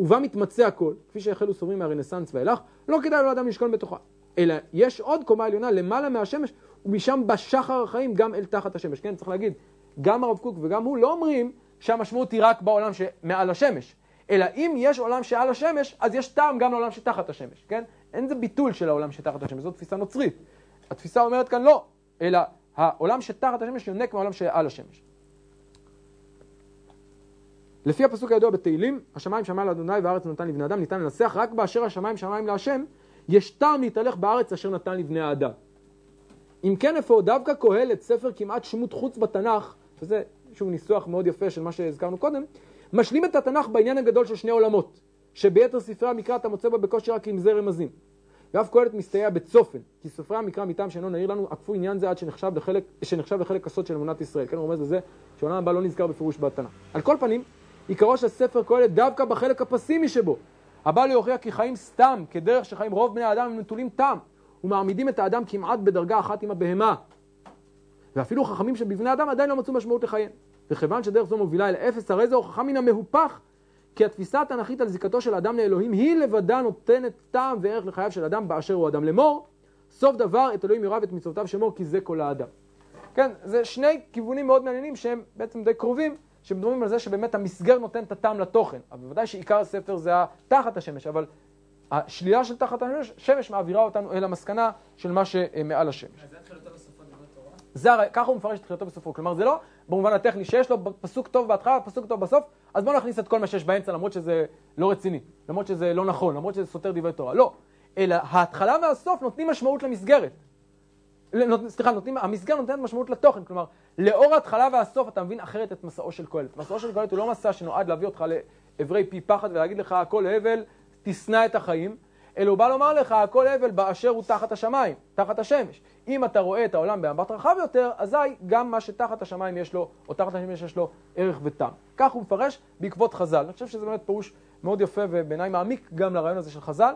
ובה מתמצא הכל, כפי שהחלו סוברים מהרנסאנס ואילך, לא כדאי לאדם לשכון בתוכה. אלא יש עוד קומה עליונה למעלה מהשמש, ומשם בשחר החיים גם אל תחת השמש. כן, צריך להגיד, גם הרב קוק וגם הוא לא אומרים שהמשמעות היא רק בעולם שמעל השמש, אלא אם יש עולם שעל השמש, אז יש טעם גם לעולם שתחת השמש, כן? אין זה ביטול של העולם שתחת השמש, זו תפיסה נוצרית. התפיסה אומרת כאן לא, אלא העולם שתחת השמש יונק מהעולם שעל השמש. לפי הפסוק הידוע בתהילים, השמיים שמע לאדוני והארץ נתן לבני אדם, ניתן לנסח רק באשר השמיים שמיים להשם, יש טעם להתהלך בארץ אשר נתן לבני האדם. אם כן איפה דווקא קהלת, ספר כמעט שמות חוץ בתנ"ך, שזה שוב ניסוח מאוד יפה של מה שהזכרנו קודם, משלים את התנ"ך בעניין הגדול של שני עולמות, שביתר ספרי המקרא אתה מוצא בה בקושי רק עם זה רמזים. ואף קהלת מסתייע בצופן, כי סופרי המקרא מטעם שאינו נעיר לנו, עקפו עניין זה עד שנחשב לחלק, שנחשב לחלק הסוד של אמונת ישראל. כן, הוא רומז לזה שעולם הבא לא נזכר בפירוש בתנ"ך. על כל פנים, עיקרו של ספר קהלת דווקא בחלק הפסימי שבו, הבא להוכיח כי חיים סתם, כדרך שחיים רוב בני האדם הם נטולים טעם, ומעמידים את האדם כמעט בדרגה אחת עם הבהמה. ואפילו חכמים שבבני אדם עדיין לא מצאו משמעות לחייהם. וכיוון שדרך זו מובילה אל אפס, הרי זו הוכחה מן המהופך כי התפיסה התנ"כית על זיקתו של האדם לאלוהים היא לבדה נותנת טעם וערך לחייו של אדם באשר הוא אדם לאמור. סוף דבר, את אלוהים יאהב את מצוותיו שמור, כי זה כל האדם. כן, זה שני כיוונים מאוד מעניינים שהם בעצם די קרובים, שמדברים על זה שבאמת המסגר נותן את הטעם לתוכן. אבל בוודאי שעיקר הספר זה תחת השמש, אבל השלילה של תחת השמש מעבירה אותנו אל המסקנה של מה שמעל השמש. אז זה תחילתו בסופו דברי תורה? זה הרי, ככה הוא מפרש את תחילתו בסופו. כלומר, זה לא במובן הטכני שיש לו פסוק טוב בהתחלה, פסוק טוב בסוף, אז בואו נכניס את כל מה שיש באמצע, למרות שזה לא רציני, למרות שזה לא נכון, למרות שזה סותר דברי תורה. לא, אלא ההתחלה והסוף נותנים משמעות למסגרת. סליחה, נותנים, המסגרת נותנת משמעות לתוכן, כלומר, לאור ההתחלה והסוף אתה מבין אחרת את מסעו של קהלת. מסעו של קהלת הוא לא מסע שנועד להביא אותך לעברי פי פחד ולהגיד לך הכל הבל, תשנא את החיים, אלא הוא בא לומר לך הכל הבל באשר הוא תחת השמיים, תחת השמש. אם אתה רואה את העולם במבט רחב יותר, אזי גם מה שתחת השמיים יש לו, או תחת השמש יש לו ערך וטעם. כך הוא מפרש בעקבות חז"ל. אני חושב שזה באמת פירוש מאוד יפה ובעיניי מעמיק גם לרעיון הזה של חז"ל,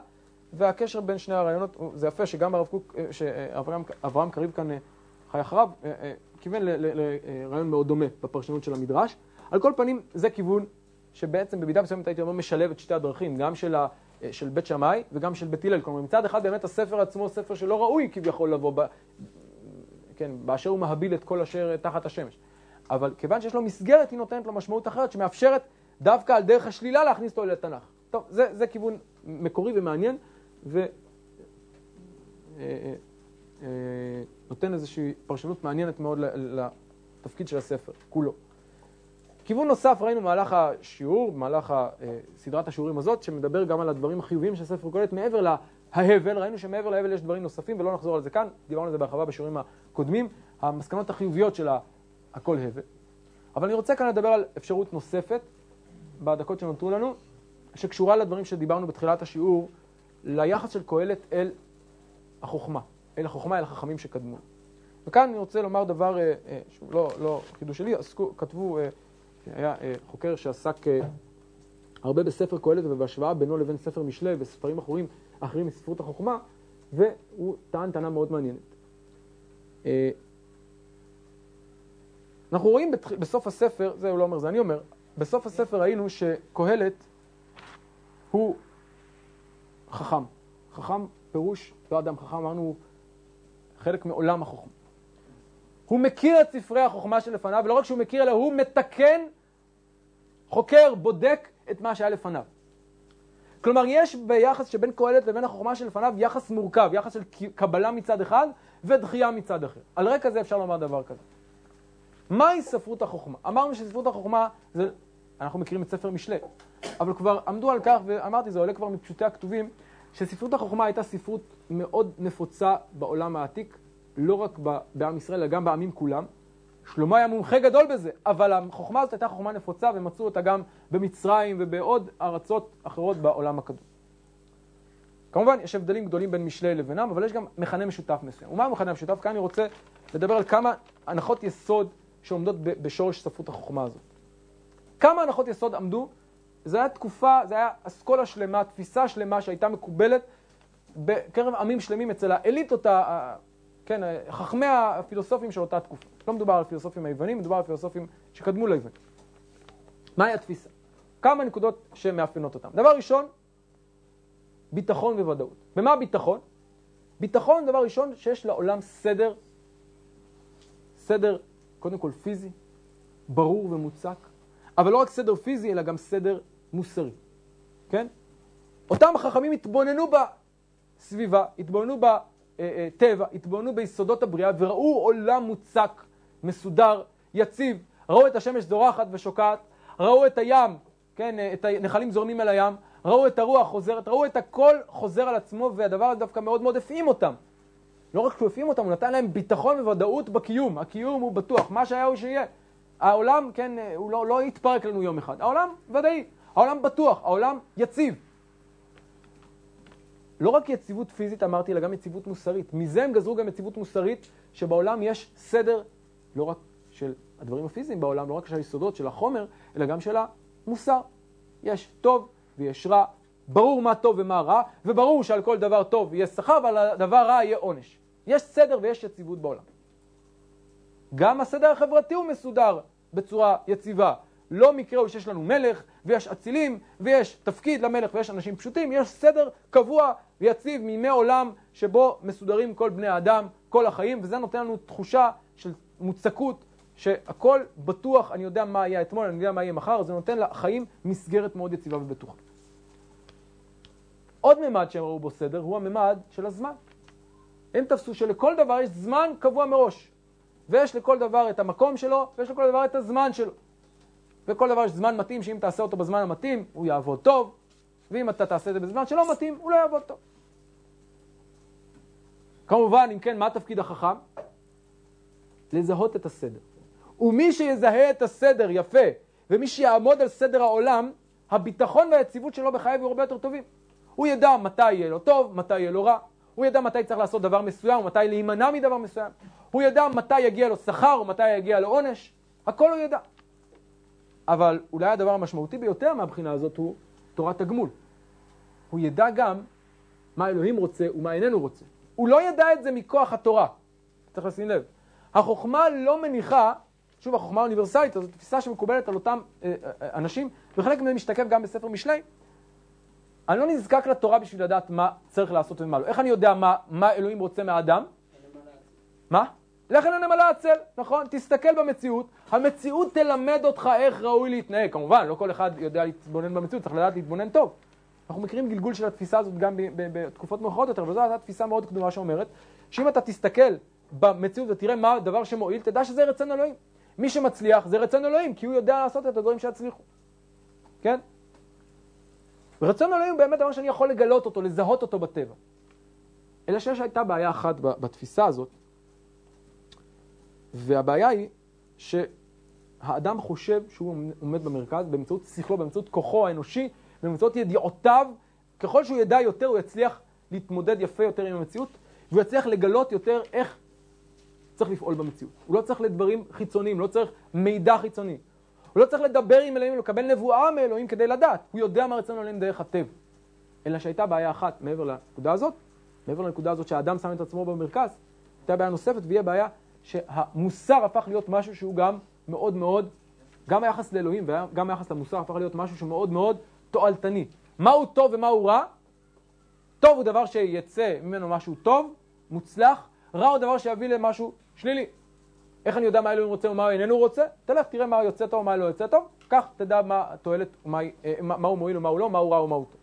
והקשר בין שני הרעיונות, זה יפה שגם הרב קוק, אה, שאברהם קריב כאן אה, חי אחריו, אה, כיוון לרעיון מאוד דומה בפרשנות של המדרש. על כל פנים, זה כיוון שבעצם במידה מסוימת הייתי אומר משלב את שתי הדרכים, גם של ה... של בית שמאי וגם של בית הלל. כלומר, מצד אחד באמת הספר עצמו ספר שלא ראוי כביכול לבוא, ב... כן, באשר הוא מהביל את כל אשר תחת השמש. אבל כיוון שיש לו מסגרת, היא נותנת לו משמעות אחרת שמאפשרת דווקא על דרך השלילה להכניס אותו לתנ"ך. טוב, זה, זה כיוון מקורי ומעניין, ונותן אה, איזושהי פרשנות מעניינת מאוד לתפקיד של הספר, כולו. כיוון נוסף ראינו במהלך השיעור, במהלך סדרת השיעורים הזאת, שמדבר גם על הדברים החיוביים של ספר קהלת מעבר להבל, ראינו שמעבר להבל יש דברים נוספים ולא נחזור על זה כאן, דיברנו על זה בהרחבה בשיעורים הקודמים, המסקנות החיוביות של הכל הבל. אבל אני רוצה כאן לדבר על אפשרות נוספת, בדקות שנותרו לנו, שקשורה לדברים שדיברנו בתחילת השיעור, ליחס של קהלת אל החוכמה, אל החוכמה, אל החכמים שקדמו. וכאן אני רוצה לומר דבר אה, אה, שהוא לא, לא חידוש שלי, עסקו, כתבו, אה, היה חוקר שעסק הרבה בספר קהלת ובהשוואה בינו לבין ספר משלי וספרים אחרים, אחרים מספרות החוכמה, והוא טען טענה מאוד מעניינת. אנחנו רואים בסוף הספר, זה הוא לא אומר, זה אני אומר, בסוף הספר ראינו שקהלת הוא חכם. חכם פירוש, לא אדם חכם, אמרנו, חלק מעולם החוכמה. הוא מכיר את ספרי החוכמה שלפניו, ולא רק שהוא מכיר, אלא הוא מתקן, חוקר, בודק את מה שהיה לפניו. כלומר, יש ביחס שבין קהלת לבין החוכמה שלפניו יחס מורכב, יחס של קבלה מצד אחד ודחייה מצד אחר. על רקע זה אפשר לומר דבר כזה. מהי ספרות החוכמה? אמרנו שספרות החוכמה, זה, אנחנו מכירים את ספר משלי, אבל כבר עמדו על כך, ואמרתי, זה עולה כבר מפשוטי הכתובים, שספרות החוכמה הייתה ספרות מאוד נפוצה בעולם העתיק, לא רק בעם ישראל, אלא גם בעמים כולם. שלמה היה מומחה גדול בזה, אבל החוכמה הזאת הייתה חוכמה נפוצה, ומצאו אותה גם במצרים ובעוד ארצות אחרות בעולם הקדום. כמובן, יש הבדלים גדולים בין משלי לבינם, אבל יש גם מכנה משותף מסוים. ומה המכנה המשותף? כאן אני רוצה לדבר על כמה הנחות יסוד שעומדות בשורש ספרות החוכמה הזאת. כמה הנחות יסוד עמדו? זו הייתה תקופה, זו הייתה אסכולה שלמה, תפיסה שלמה שהייתה מקובלת בקרב עמים שלמים אצל האליטות, כן, חכמי הפילוסופים של אותה תקופה. לא מדובר על פילוסופים היוונים, מדובר על פילוסופים שקדמו ליוונים. מהי התפיסה? כמה נקודות שמאפיינות אותם. דבר ראשון, ביטחון וודאות. במה ביטחון? ביטחון, דבר ראשון, שיש לעולם סדר, סדר קודם כל פיזי, ברור ומוצק, אבל לא רק סדר פיזי, אלא גם סדר מוסרי, כן? אותם חכמים התבוננו בסביבה, התבוננו בטבע, התבוננו ביסודות הבריאה וראו עולם מוצק, מסודר, יציב. ראו את השמש זורחת ושוקעת, ראו את הים, כן, את הנחלים זורמים אל הים, ראו את הרוח חוזרת, ראו את הכל חוזר על עצמו, והדבר הזה דווקא מאוד מאוד הפעים אותם. לא רק שהוא הפעים אותם, הוא נתן להם ביטחון וודאות בקיום. הקיום הוא בטוח, מה שהיה הוא שיהיה. העולם, כן, הוא לא, לא יתפרק לנו יום אחד. העולם ודאי, העולם בטוח, העולם יציב. לא רק יציבות פיזית אמרתי, אלא גם יציבות מוסרית. מזה הם גזרו גם יציבות מוסרית, שבעולם יש סדר, לא רק של הדברים הפיזיים בעולם, לא רק של היסודות, של החומר, אלא גם של המוסר. יש טוב ויש רע, ברור מה טוב ומה רע, וברור שעל כל דבר טוב יהיה שכר ועל הדבר רע יהיה עונש. יש סדר ויש יציבות בעולם. גם הסדר החברתי הוא מסודר בצורה יציבה. לא מקרה הוא שיש לנו מלך ויש אצילים ויש תפקיד למלך ויש אנשים פשוטים, יש סדר קבוע ויציב מימי עולם שבו מסודרים כל בני האדם, כל החיים, וזה נותן לנו תחושה של מוצקות, שהכל בטוח, אני יודע מה היה אתמול, אני יודע מה יהיה מחר, זה נותן לחיים מסגרת מאוד יציבה ובטוחה. עוד ממד שהם ראו בו סדר הוא הממד של הזמן. הם תפסו שלכל דבר יש זמן קבוע מראש. ויש לכל דבר את המקום שלו, ויש לכל דבר את הזמן שלו. וכל דבר יש זמן מתאים, שאם תעשה אותו בזמן המתאים, הוא יעבוד טוב, ואם אתה תעשה את זה בזמן שלא מתאים, הוא לא יעבוד טוב. כמובן, אם כן, מה תפקיד החכם? לזהות את הסדר. ומי שיזהה את הסדר יפה, ומי שיעמוד על סדר העולם, הביטחון והיציבות שלו בחייו יהיו הרבה יותר טובים. הוא ידע מתי יהיה לו טוב, מתי יהיה לו רע. הוא ידע מתי צריך לעשות דבר מסוים, ומתי להימנע מדבר מסוים. הוא ידע מתי יגיע לו שכר ומתי יגיע לו עונש. הכל הוא ידע. אבל אולי הדבר המשמעותי ביותר מהבחינה הזאת הוא תורת הגמול. הוא ידע גם מה אלוהים רוצה ומה איננו רוצה. הוא לא ידע את זה מכוח התורה. צריך לשים לב. החוכמה לא מניחה, שוב, החוכמה האוניברסלית, זו תפיסה שמקובלת על אותם אה, אה, אנשים, וחלק מזה משתקף גם בספר משלי. אני לא נזקק לתורה בשביל לדעת מה צריך לעשות ומה לא. איך אני יודע מה, מה אלוהים רוצה מהאדם? מה? לך אל הנמלה הצל, נכון? תסתכל במציאות, המציאות תלמד אותך איך ראוי להתנהג. כמובן, לא כל אחד יודע להתבונן במציאות, צריך לדעת להתבונן טוב. אנחנו מכירים גלגול של התפיסה הזאת גם בתקופות מאוחרות יותר, אבל זו הייתה תפיסה מאוד קדומה שאומרת שאם אתה תסתכל במציאות ותראה מה הדבר שמועיל, תדע שזה רצון אלוהים. מי שמצליח זה רצון אלוהים, כי הוא יודע לעשות את הדברים שיצליחו. כן? ורצון אלוהים הוא באמת דבר שאני יכול לגלות אותו, לזהות אותו בטבע. אלא שיש הייתה בעיה אחת בתפיסה הזאת, והבעיה היא שהאדם חושב שהוא עומד במרכז באמצעות שכלו, באמצעות כוחו האנושי, באמצעות ידיעותיו. ככל שהוא ידע יותר, הוא יצליח להתמודד יפה יותר עם המציאות, והוא יצליח לגלות יותר איך צריך לפעול במציאות. הוא לא צריך לדברים חיצוניים, לא צריך מידע חיצוני. הוא לא צריך לדבר עם אלוהים, לקבל נבואה מאלוהים כדי לדעת. הוא יודע מה רצון אלוהים דרך הטבע. אלא שהייתה בעיה אחת מעבר לנקודה הזאת, מעבר לנקודה הזאת שהאדם שם את עצמו במרכז, הייתה בעיה נוספת, והיא הבעיה שהמוסר הפך להיות משהו שהוא גם מאוד מאוד, גם היחס לאלוהים וגם היחס למוסר הפך להיות משהו שמאוד מאוד תועלתני. מהו טוב ומהו רע? טוב הוא דבר שיצא ממנו משהו טוב, מוצלח, רע הוא דבר שיביא למשהו שלילי. איך אני יודע מה אלוהים רוצה ומה איננו רוצה? תלך, תראה מה יוצא טוב ומה לא יוצא טוב, כך תדע מה התועלת, מה, אה, מה הוא מועיל ומה הוא לא, מה הוא רע ומה הוא טוב.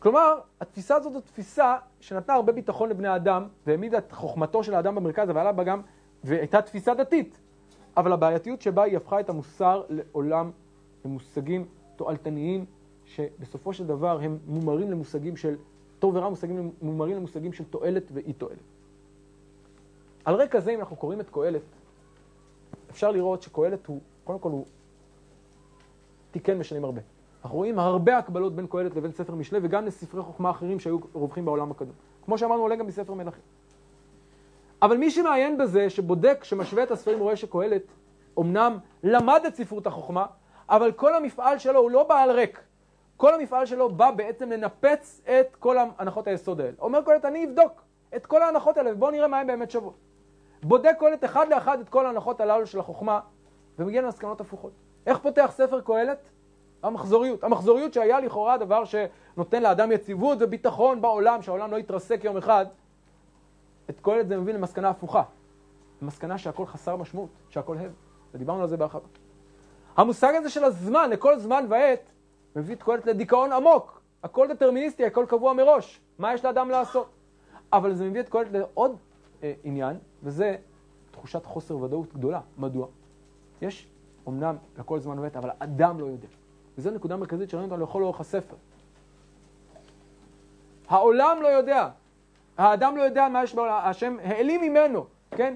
כלומר, התפיסה הזאת זו תפיסה שנתנה הרבה ביטחון לבני אדם, והעמידה את חוכמתו של האדם במרכז, אבל בה גם, והייתה תפיסה דתית. אבל הבעייתיות שבה היא הפכה את המוסר לעולם למושגים תועלתניים, שבסופו של דבר הם מומרים למושגים של טוב ורע, מושגים, מומרים למושגים של תועלת ואי תועלת. על רקע זה, אם אנחנו קוראים את קהלת, אפשר לראות שקהלת הוא, קודם כל הוא תיקן בשנים הרבה. אנחנו רואים הרבה הקבלות בין קהלת לבין ספר משלי וגם לספרי חוכמה אחרים שהיו רווחים בעולם הקדום. כמו שאמרנו, עולה גם מספר מלכים. אבל מי שמעיין בזה, שבודק, שמשווה את הספרים, רואה שקהלת אמנם למד את ספרות החוכמה, אבל כל המפעל שלו הוא לא בעל ריק. כל המפעל שלו בא בעצם לנפץ את כל הנחות היסוד האלה. אומר קהלת, אני אבדוק את כל ההנחות האלה, ובואו נראה מה הן באמת שוות. בודק קהלת אחד לאחד את כל ההנחות הללו של החוכמה, ומגיע למסקנות הפוכות. איך פותח ספר קהלת? המחזוריות. המחזוריות שהיה לכאורה דבר שנותן לאדם יציבות וביטחון בעולם, שהעולם לא יתרסק יום אחד, את קהלת זה מבין למסקנה הפוכה. למסקנה שהכל חסר משמעות, שהכל הב. ודיברנו על זה בהרחבה. המושג הזה של הזמן, לכל זמן ועת, מביא את קהלת לדיכאון עמוק. הכל דטרמיניסטי, הכל קבוע מראש. מה יש לאדם לעשות? אבל זה מביא את קהלת לעוד אה, עניין, וזה תחושת חוסר ודאות גדולה. מדוע? יש אמנם לכל זמן ועת, אבל אדם לא יודע. וזו נקודה מרכזית שראינו אותה לכל אורך הספר. העולם לא יודע. האדם לא יודע מה יש בעולם. השם העלים ממנו, כן?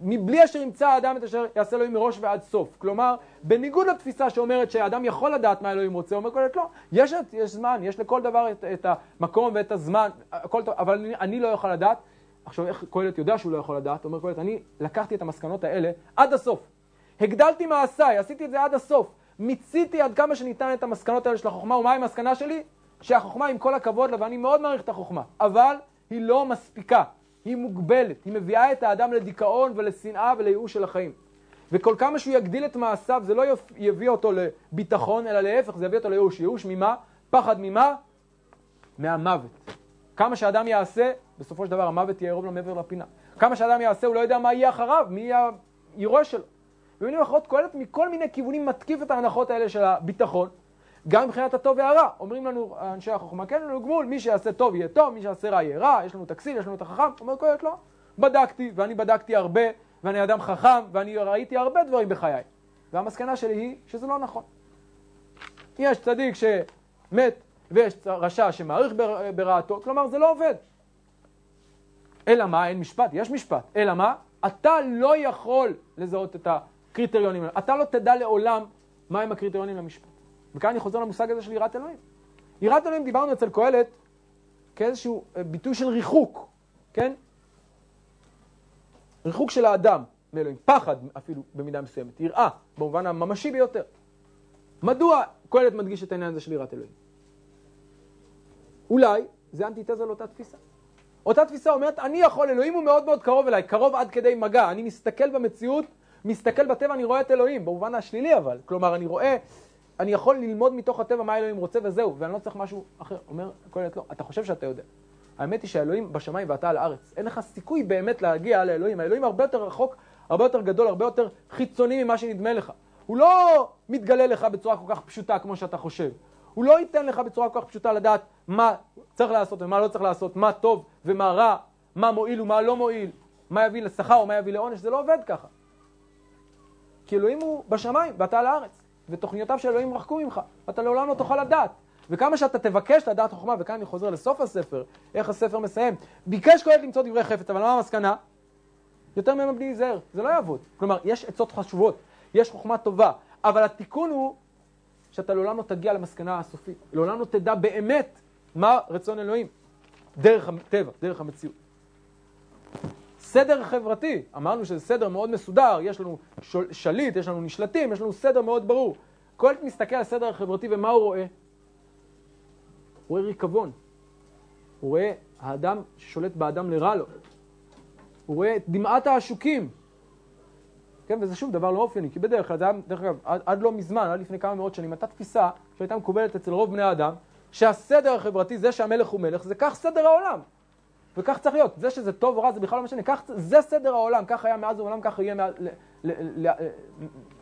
מבלי אשר ימצא האדם את אשר יעשה אלוהים מראש ועד סוף. כלומר, בניגוד לתפיסה שאומרת שהאדם יכול לדעת מה אלוהים רוצה, אומר קהלת לא, יש, יש זמן, יש לכל דבר את, את המקום ואת הזמן, הכל טוב, אבל אני, אני לא יכול לדעת. עכשיו, איך קהלת יודע שהוא לא יכול לדעת? אומר קהלת, אני לקחתי את המסקנות האלה עד הסוף. הגדלתי מעשיי, עשיתי את זה עד הסוף. מיציתי עד כמה שניתן את המסקנות האלה של החוכמה, ומהי המסקנה שלי? שהחוכמה, עם כל הכבוד לה, ואני מאוד מעריך את החוכמה, אבל היא לא מספיקה. היא מוגבלת, היא מביאה את האדם לדיכאון ולשנאה ולייאוש של החיים. וכל כמה שהוא יגדיל את מעשיו, זה לא יביא אותו לביטחון, אלא להפך, זה יביא אותו לייאוש. ייאוש ממה? פחד ממה? מהמוות. כמה שאדם יעשה, בסופו של דבר המוות יערוב לו מעבר לפינה. כמה שאדם יעשה, הוא לא יודע מה יהיה אחריו, מי יהיה הירוש שלו. במילים אחרות, קהלת מכל מיני כיוונים מתקיף את ההנחות האלה של הביטחון, גם מבחינת הטוב והרע. אומרים לנו אנשי החוכמה, כן, לנו גמול, מי שיעשה טוב יהיה טוב, מי שיעשה רע יהיה רע, יש לנו תקציב, יש לנו את החכם. אומר קהלת, לא. בדקתי, ואני בדקתי הרבה, ואני אדם חכם, ואני ראיתי הרבה דברים בחיי. והמסקנה שלי היא שזה לא נכון. יש צדיק שמת, ויש רשע שמעריך ברעתו, כלומר זה לא עובד. אלא מה? אין משפט, יש משפט. אלא מה? אתה לא יכול לזהות את הקריטריונים האלה. אתה לא תדע לעולם מהם הקריטריונים למשפט. וכאן אני חוזר למושג הזה של יראת אלוהים. יראת אלוהים דיברנו אצל קהלת כאיזשהו אה, ביטוי של ריחוק, כן? ריחוק של האדם מאלוהים, פחד אפילו במידה מסוימת, יראה במובן הממשי ביותר. מדוע קהלת מדגיש את העניין הזה של יראת אלוהים? אולי זה אנטיתזה לאותה תפיסה. אותה תפיסה אומרת, אני יכול, אלוהים הוא מאוד מאוד קרוב אליי, קרוב עד כדי מגע. אני מסתכל במציאות, מסתכל בטבע, אני רואה את אלוהים, במובן השלילי אבל. כלומר, אני רואה אני יכול ללמוד מתוך הטבע מה אלוהים רוצה וזהו, ואני לא צריך משהו אחר. אומר קהלת לא, אתה חושב שאתה יודע. האמת היא שהאלוהים בשמיים ואתה על הארץ. אין לך סיכוי באמת להגיע לאלוהים. האלוהים הרבה יותר רחוק, הרבה יותר גדול, הרבה יותר חיצוני ממה שנדמה לך. הוא לא מתגלה לך בצורה כל כך פשוטה כמו שאתה חושב. הוא לא ייתן לך בצורה כל כך פשוטה לדעת מה צריך לעשות ומה לא צריך לעשות, מה טוב ומה רע, מה מועיל ומה לא מועיל, מה יביא לשכר או מה יביא לעונש, זה לא עובד ככה. כי אלוהים הוא בשמיים ואתה על הארץ, ותוכניותיו של אלוהים רחקו ממך, ואתה לעולם לא תוכל לדעת. וכמה שאתה תבקש לדעת חוכמה, וכאן אני חוזר לסוף הספר, איך הספר מסיים, ביקש קהלת למצוא דברי חפץ, אבל מה המסקנה? יותר מהם בלי להיזהר, זה לא יעבוד. כלומר, יש עצות חשובות, יש חוכמה טובה, אבל התיקון הוא שאתה לעולם לא תגיע למסקנה הסופית, לעולם לא תדע באמת מה רצון אלוהים, דרך הטבע, דרך המציאות. סדר חברתי, אמרנו שזה סדר מאוד מסודר, יש לנו שליט, יש לנו נשלטים, יש לנו סדר מאוד ברור. כל מסתכל על הסדר החברתי ומה הוא רואה? הוא רואה ריקבון. הוא רואה האדם ששולט באדם לרע לו. הוא רואה את דמעת העשוקים. כן, וזה שוב דבר לא אופייני, כי בדרך כלל, דרך אגב, עד, עד לא מזמן, עד לפני כמה מאות שנים, הייתה תפיסה שהייתה מקובלת אצל רוב בני האדם, שהסדר החברתי, זה שהמלך הוא מלך, זה כך סדר העולם. וכך צריך להיות. זה שזה טוב או רע זה בכלל לא משנה, כך, זה סדר העולם, כך היה מאז העולם, כך יהיה מעל, ל, ל, ל,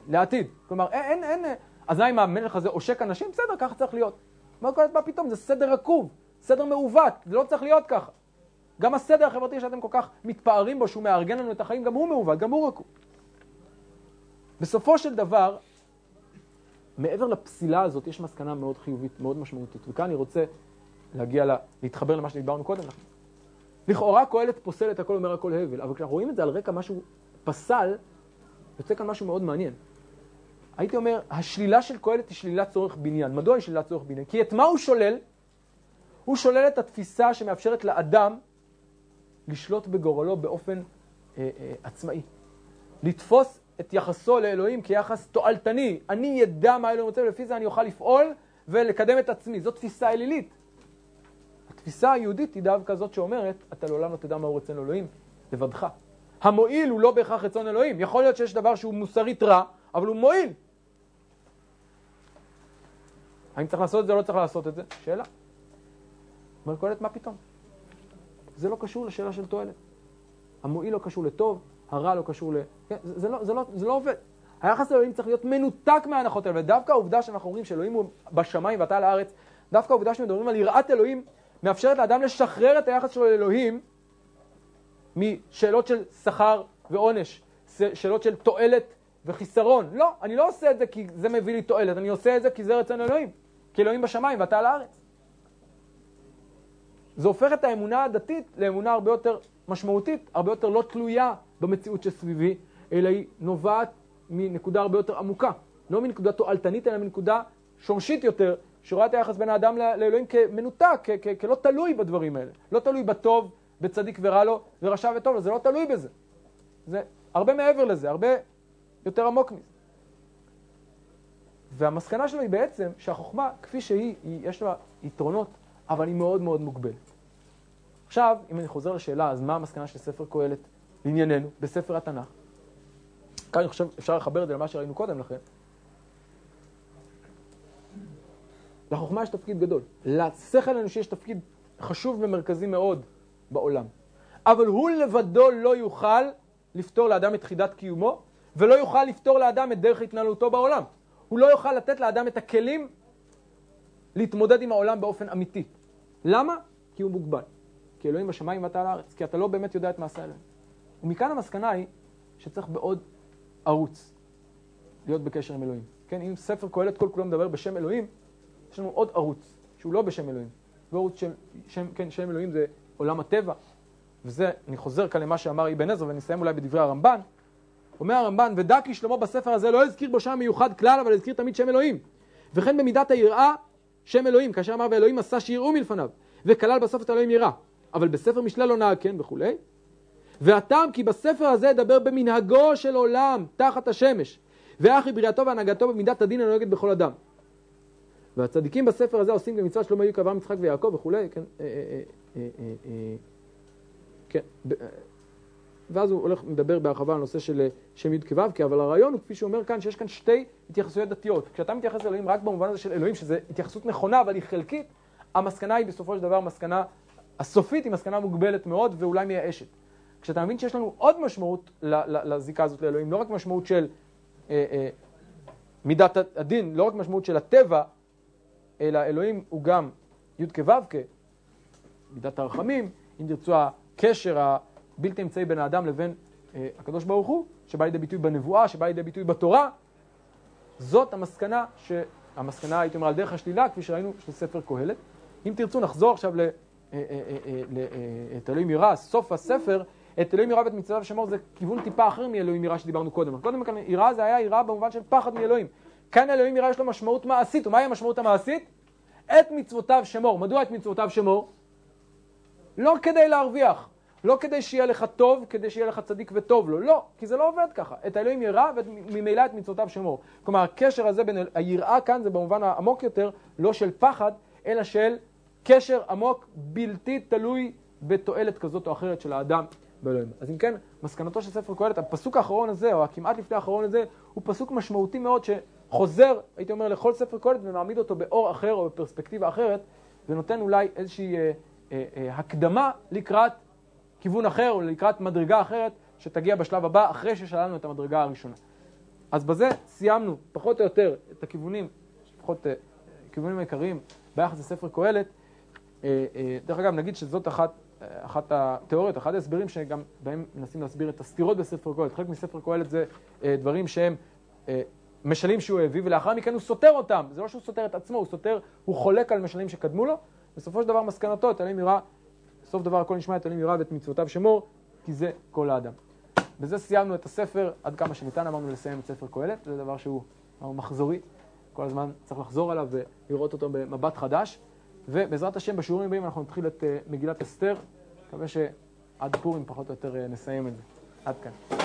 לעתיד. כלומר, אין, אין, אין, אז אם המלך הזה עושק אנשים? בסדר, ככה צריך להיות. מה קורה מה פתאום? זה סדר עקוב, סדר מעוות, זה לא צריך להיות ככה. גם הסדר החברתי שאתם כל כך מתפארים בו, שהוא מארגן לנו את החיים, גם הוא מעוות, גם הוא רקוב. בסופו של דבר, מעבר לפסילה הזאת, יש מסקנה מאוד חיובית, מאוד משמעותית. וכאן אני רוצה להגיע, לה, להתחבר למה שדיברנו קודם. לכאורה קהלת פוסל את הכל אומר הכל הבל, אבל כשאנחנו רואים את זה על רקע משהו פסל, יוצא כאן משהו מאוד מעניין. הייתי אומר, השלילה של קהלת היא שלילת צורך בניין. מדוע היא שלילת צורך בניין? כי את מה הוא שולל? הוא שולל את התפיסה שמאפשרת לאדם לשלוט בגורלו באופן אה, אה, עצמאי. לתפוס את יחסו לאלוהים כיחס תועלתני. אני ידע מה אלוהים רוצה, ולפי זה אני אוכל לפעול ולקדם את עצמי. זו תפיסה אלילית. התפיסה היהודית היא דווקא זאת שאומרת, אתה לעולם לא תדע מהו רצון אלוהים, לבדך. המועיל הוא לא בהכרח רצון אלוהים. יכול להיות שיש דבר שהוא מוסרית רע, אבל הוא מועיל. האם צריך לעשות את זה או לא צריך לעשות את זה? שאלה. אומר קהלת, מה פתאום? זה לא קשור לשאלה של תועלת. המועיל לא קשור לטוב, הרע לא קשור ל... כן, זה, זה, לא, זה, לא, זה לא עובד. היחס לאלוהים צריך להיות מנותק מההנחות האלה, ודווקא העובדה שאנחנו אומרים שאלוהים הוא בשמיים ואתה על הארץ, דווקא העובדה שמדברים על יראת אלוהים, מאפשרת לאדם לשחרר את היחס שלו לאלוהים משאלות של שכר ועונש, שאלות של תועלת וחיסרון. לא, אני לא עושה את זה כי זה מביא לי תועלת, אני עושה את זה כי זה רצון אלוהים. כי אלוהים בשמיים ואתה על הארץ. זה הופך את האמונה הדתית לאמונה הרבה יותר משמעותית, הרבה יותר לא תלויה במציאות שסביבי, אלא היא נובעת מנקודה הרבה יותר עמוקה. לא מנקודה תועלתנית, אלא מנקודה שורשית יותר, שרואה את היחס בין האדם לאלוהים כמנותק, כלא תלוי בדברים האלה. לא תלוי בטוב, בצדיק ורע לו, ורשע וטוב לו, זה לא תלוי בזה. זה הרבה מעבר לזה, הרבה יותר עמוק מזה. והמסקנה שלו היא בעצם שהחוכמה, כפי שהיא, היא, יש לה יתרונות, אבל היא מאוד מאוד מוגבלת. עכשיו, אם אני חוזר לשאלה, אז מה המסקנה של ספר קהלת לענייננו, בספר התנ"ך? כאן אני חושב, אפשר לחבר את זה למה שראינו קודם לכן. לחוכמה יש תפקיד גדול. לשכל האנושי יש תפקיד חשוב ומרכזי מאוד בעולם. אבל הוא לבדו לא יוכל לפתור לאדם את חידת קיומו, ולא יוכל לפתור לאדם את דרך התנהלותו בעולם. הוא לא יוכל לתת לאדם את הכלים להתמודד עם העולם באופן אמיתי. למה? כי הוא מוגבל. כי אלוהים בשמיים ואתה על הארץ, כי אתה לא באמת יודע את מעשה אלוהים. ומכאן המסקנה היא שצריך בעוד ערוץ להיות בקשר עם אלוהים. כן, אם ספר קהלת כל כולו מדבר בשם אלוהים, יש לנו עוד ערוץ שהוא לא בשם אלוהים. וערוץ שם, שם, כן, שם אלוהים זה עולם הטבע, וזה, אני חוזר כאן למה שאמר אבן עזרא, ואני אסיים אולי בדברי הרמב"ן. אומר הרמב"ן, ודע כי שלמה בספר הזה לא הזכיר בו שם מיוחד כלל, אבל הזכיר תמיד שם אלוהים. וכן במידת היראה, שם אלוהים, כאשר אמר ואלוהים עשה שיראו מלפניו, וכלל בסוף את אלוהים יראה. אבל בספר משלי לא נהג כן וכולי. והטעם כי בספר הזה ידבר במנהגו של עולם תחת השמש, ואחי בריאתו והנהגתו במידת הדין הנוהגת בכל אדם. והצדיקים בספר הזה עושים במצוות שלמה יהיו כאברהם יצחק ויעקב וכולי, כן, אה, אה, אה, כן, ואז הוא הולך לדבר בהרחבה על נושא של שם י' כו', אבל הרעיון הוא, כפי שהוא אומר כאן, שיש כאן שתי התייחסויות דתיות. כשאתה מתייחס לאלוהים רק במובן הזה של אלוהים, שזו התייחסות נכונה, אבל היא חלקית, המסקנה היא בסופו של דבר מסקנה הסופית היא מסקנה מוגבלת מאוד ואולי מייאשת. כשאתה מבין שיש לנו עוד משמעות לזיקה הזאת לאלוהים, לא רק משמעות של אה, אה, מידת הדין, לא רק משמעות של הטבע, אלא אלוהים הוא גם י' כו' כ', מידת הרחמים, אם תרצו הקשר הבלתי אמצעי בין האדם לבין אה, הקדוש ברוך הוא, שבא לידי ביטוי בנבואה, שבא לידי ביטוי בתורה, זאת המסקנה, ש... המסקנה הייתי אומר על דרך השלילה, כפי שראינו של ספר קהלת. אם תרצו נחזור עכשיו ל... אה, אה, את אלוהים יראה, סוף הספר, את אלוהים יראה ואת מצוותיו שמור זה כיוון טיפה אחר מאלוהים יראה שדיברנו קודם. קודם כאן יראה זה היה יראה במובן של פחד מאלוהים. כאן אלוהים יראה יש לו משמעות מעשית, ומהי המשמעות המעשית? את מצוותיו שמור. מדוע את מצוותיו שמור? לא כדי להרוויח, לא כדי שיהיה לך טוב, כדי שיהיה לך צדיק וטוב לו, לא, כי זה לא עובד ככה. את האלוהים יראה וממילא את מצוותיו שמור. כלומר, הקשר הזה בין היראה כאן זה במובן העמוק יותר, לא של פחד, אלא של קשר עמוק, בלתי תלוי בתועלת כזאת או אחרת של האדם באלוהים. אז אם כן, מסקנתו של ספר קהלת, הפסוק האחרון הזה, או הכמעט לפני האחרון הזה, הוא פסוק משמעותי מאוד שחוזר, הייתי אומר, לכל ספר קהלת ומעמיד אותו באור אחר או בפרספקטיבה אחרת, ונותן אולי איזושהי אה, אה, אה, הקדמה לקראת כיוון אחר או לקראת מדרגה אחרת שתגיע בשלב הבא אחרי ששללנו את המדרגה הראשונה. אז בזה סיימנו פחות או יותר את הכיוונים, לפחות אה, הכיוונים העיקריים ביחס לספר קהלת. אה, אה, דרך אגב, נגיד שזאת אחת, אחת התיאוריות, אחד ההסברים שגם בהם מנסים להסביר את הסתירות בספר קהלת. חלק מספר קהלת זה דברים שהם משלים שהוא הביא, ולאחר מכן הוא סותר אותם. זה לא שהוא סותר את עצמו, הוא סותר, הוא חולק על משלים שקדמו לו. בסופו של דבר מסקנתו, את אלוהים יראה, בסוף דבר הכל נשמע את אלוהים יראה ואת מצוותיו שמור, כי זה כל האדם. בזה סיימנו את הספר, עד כמה שניתן אמרנו לסיים את ספר קהלת, זה דבר שהוא מחזורי, כל הזמן צריך לחזור עליו ולראות אותו במבט חדש. ובעזרת השם בשיעורים הבאים אנחנו נתחיל את אה, מגילת אסתר, מקווה שעד פורים פחות או יותר אה, נסיים את זה. עד כאן.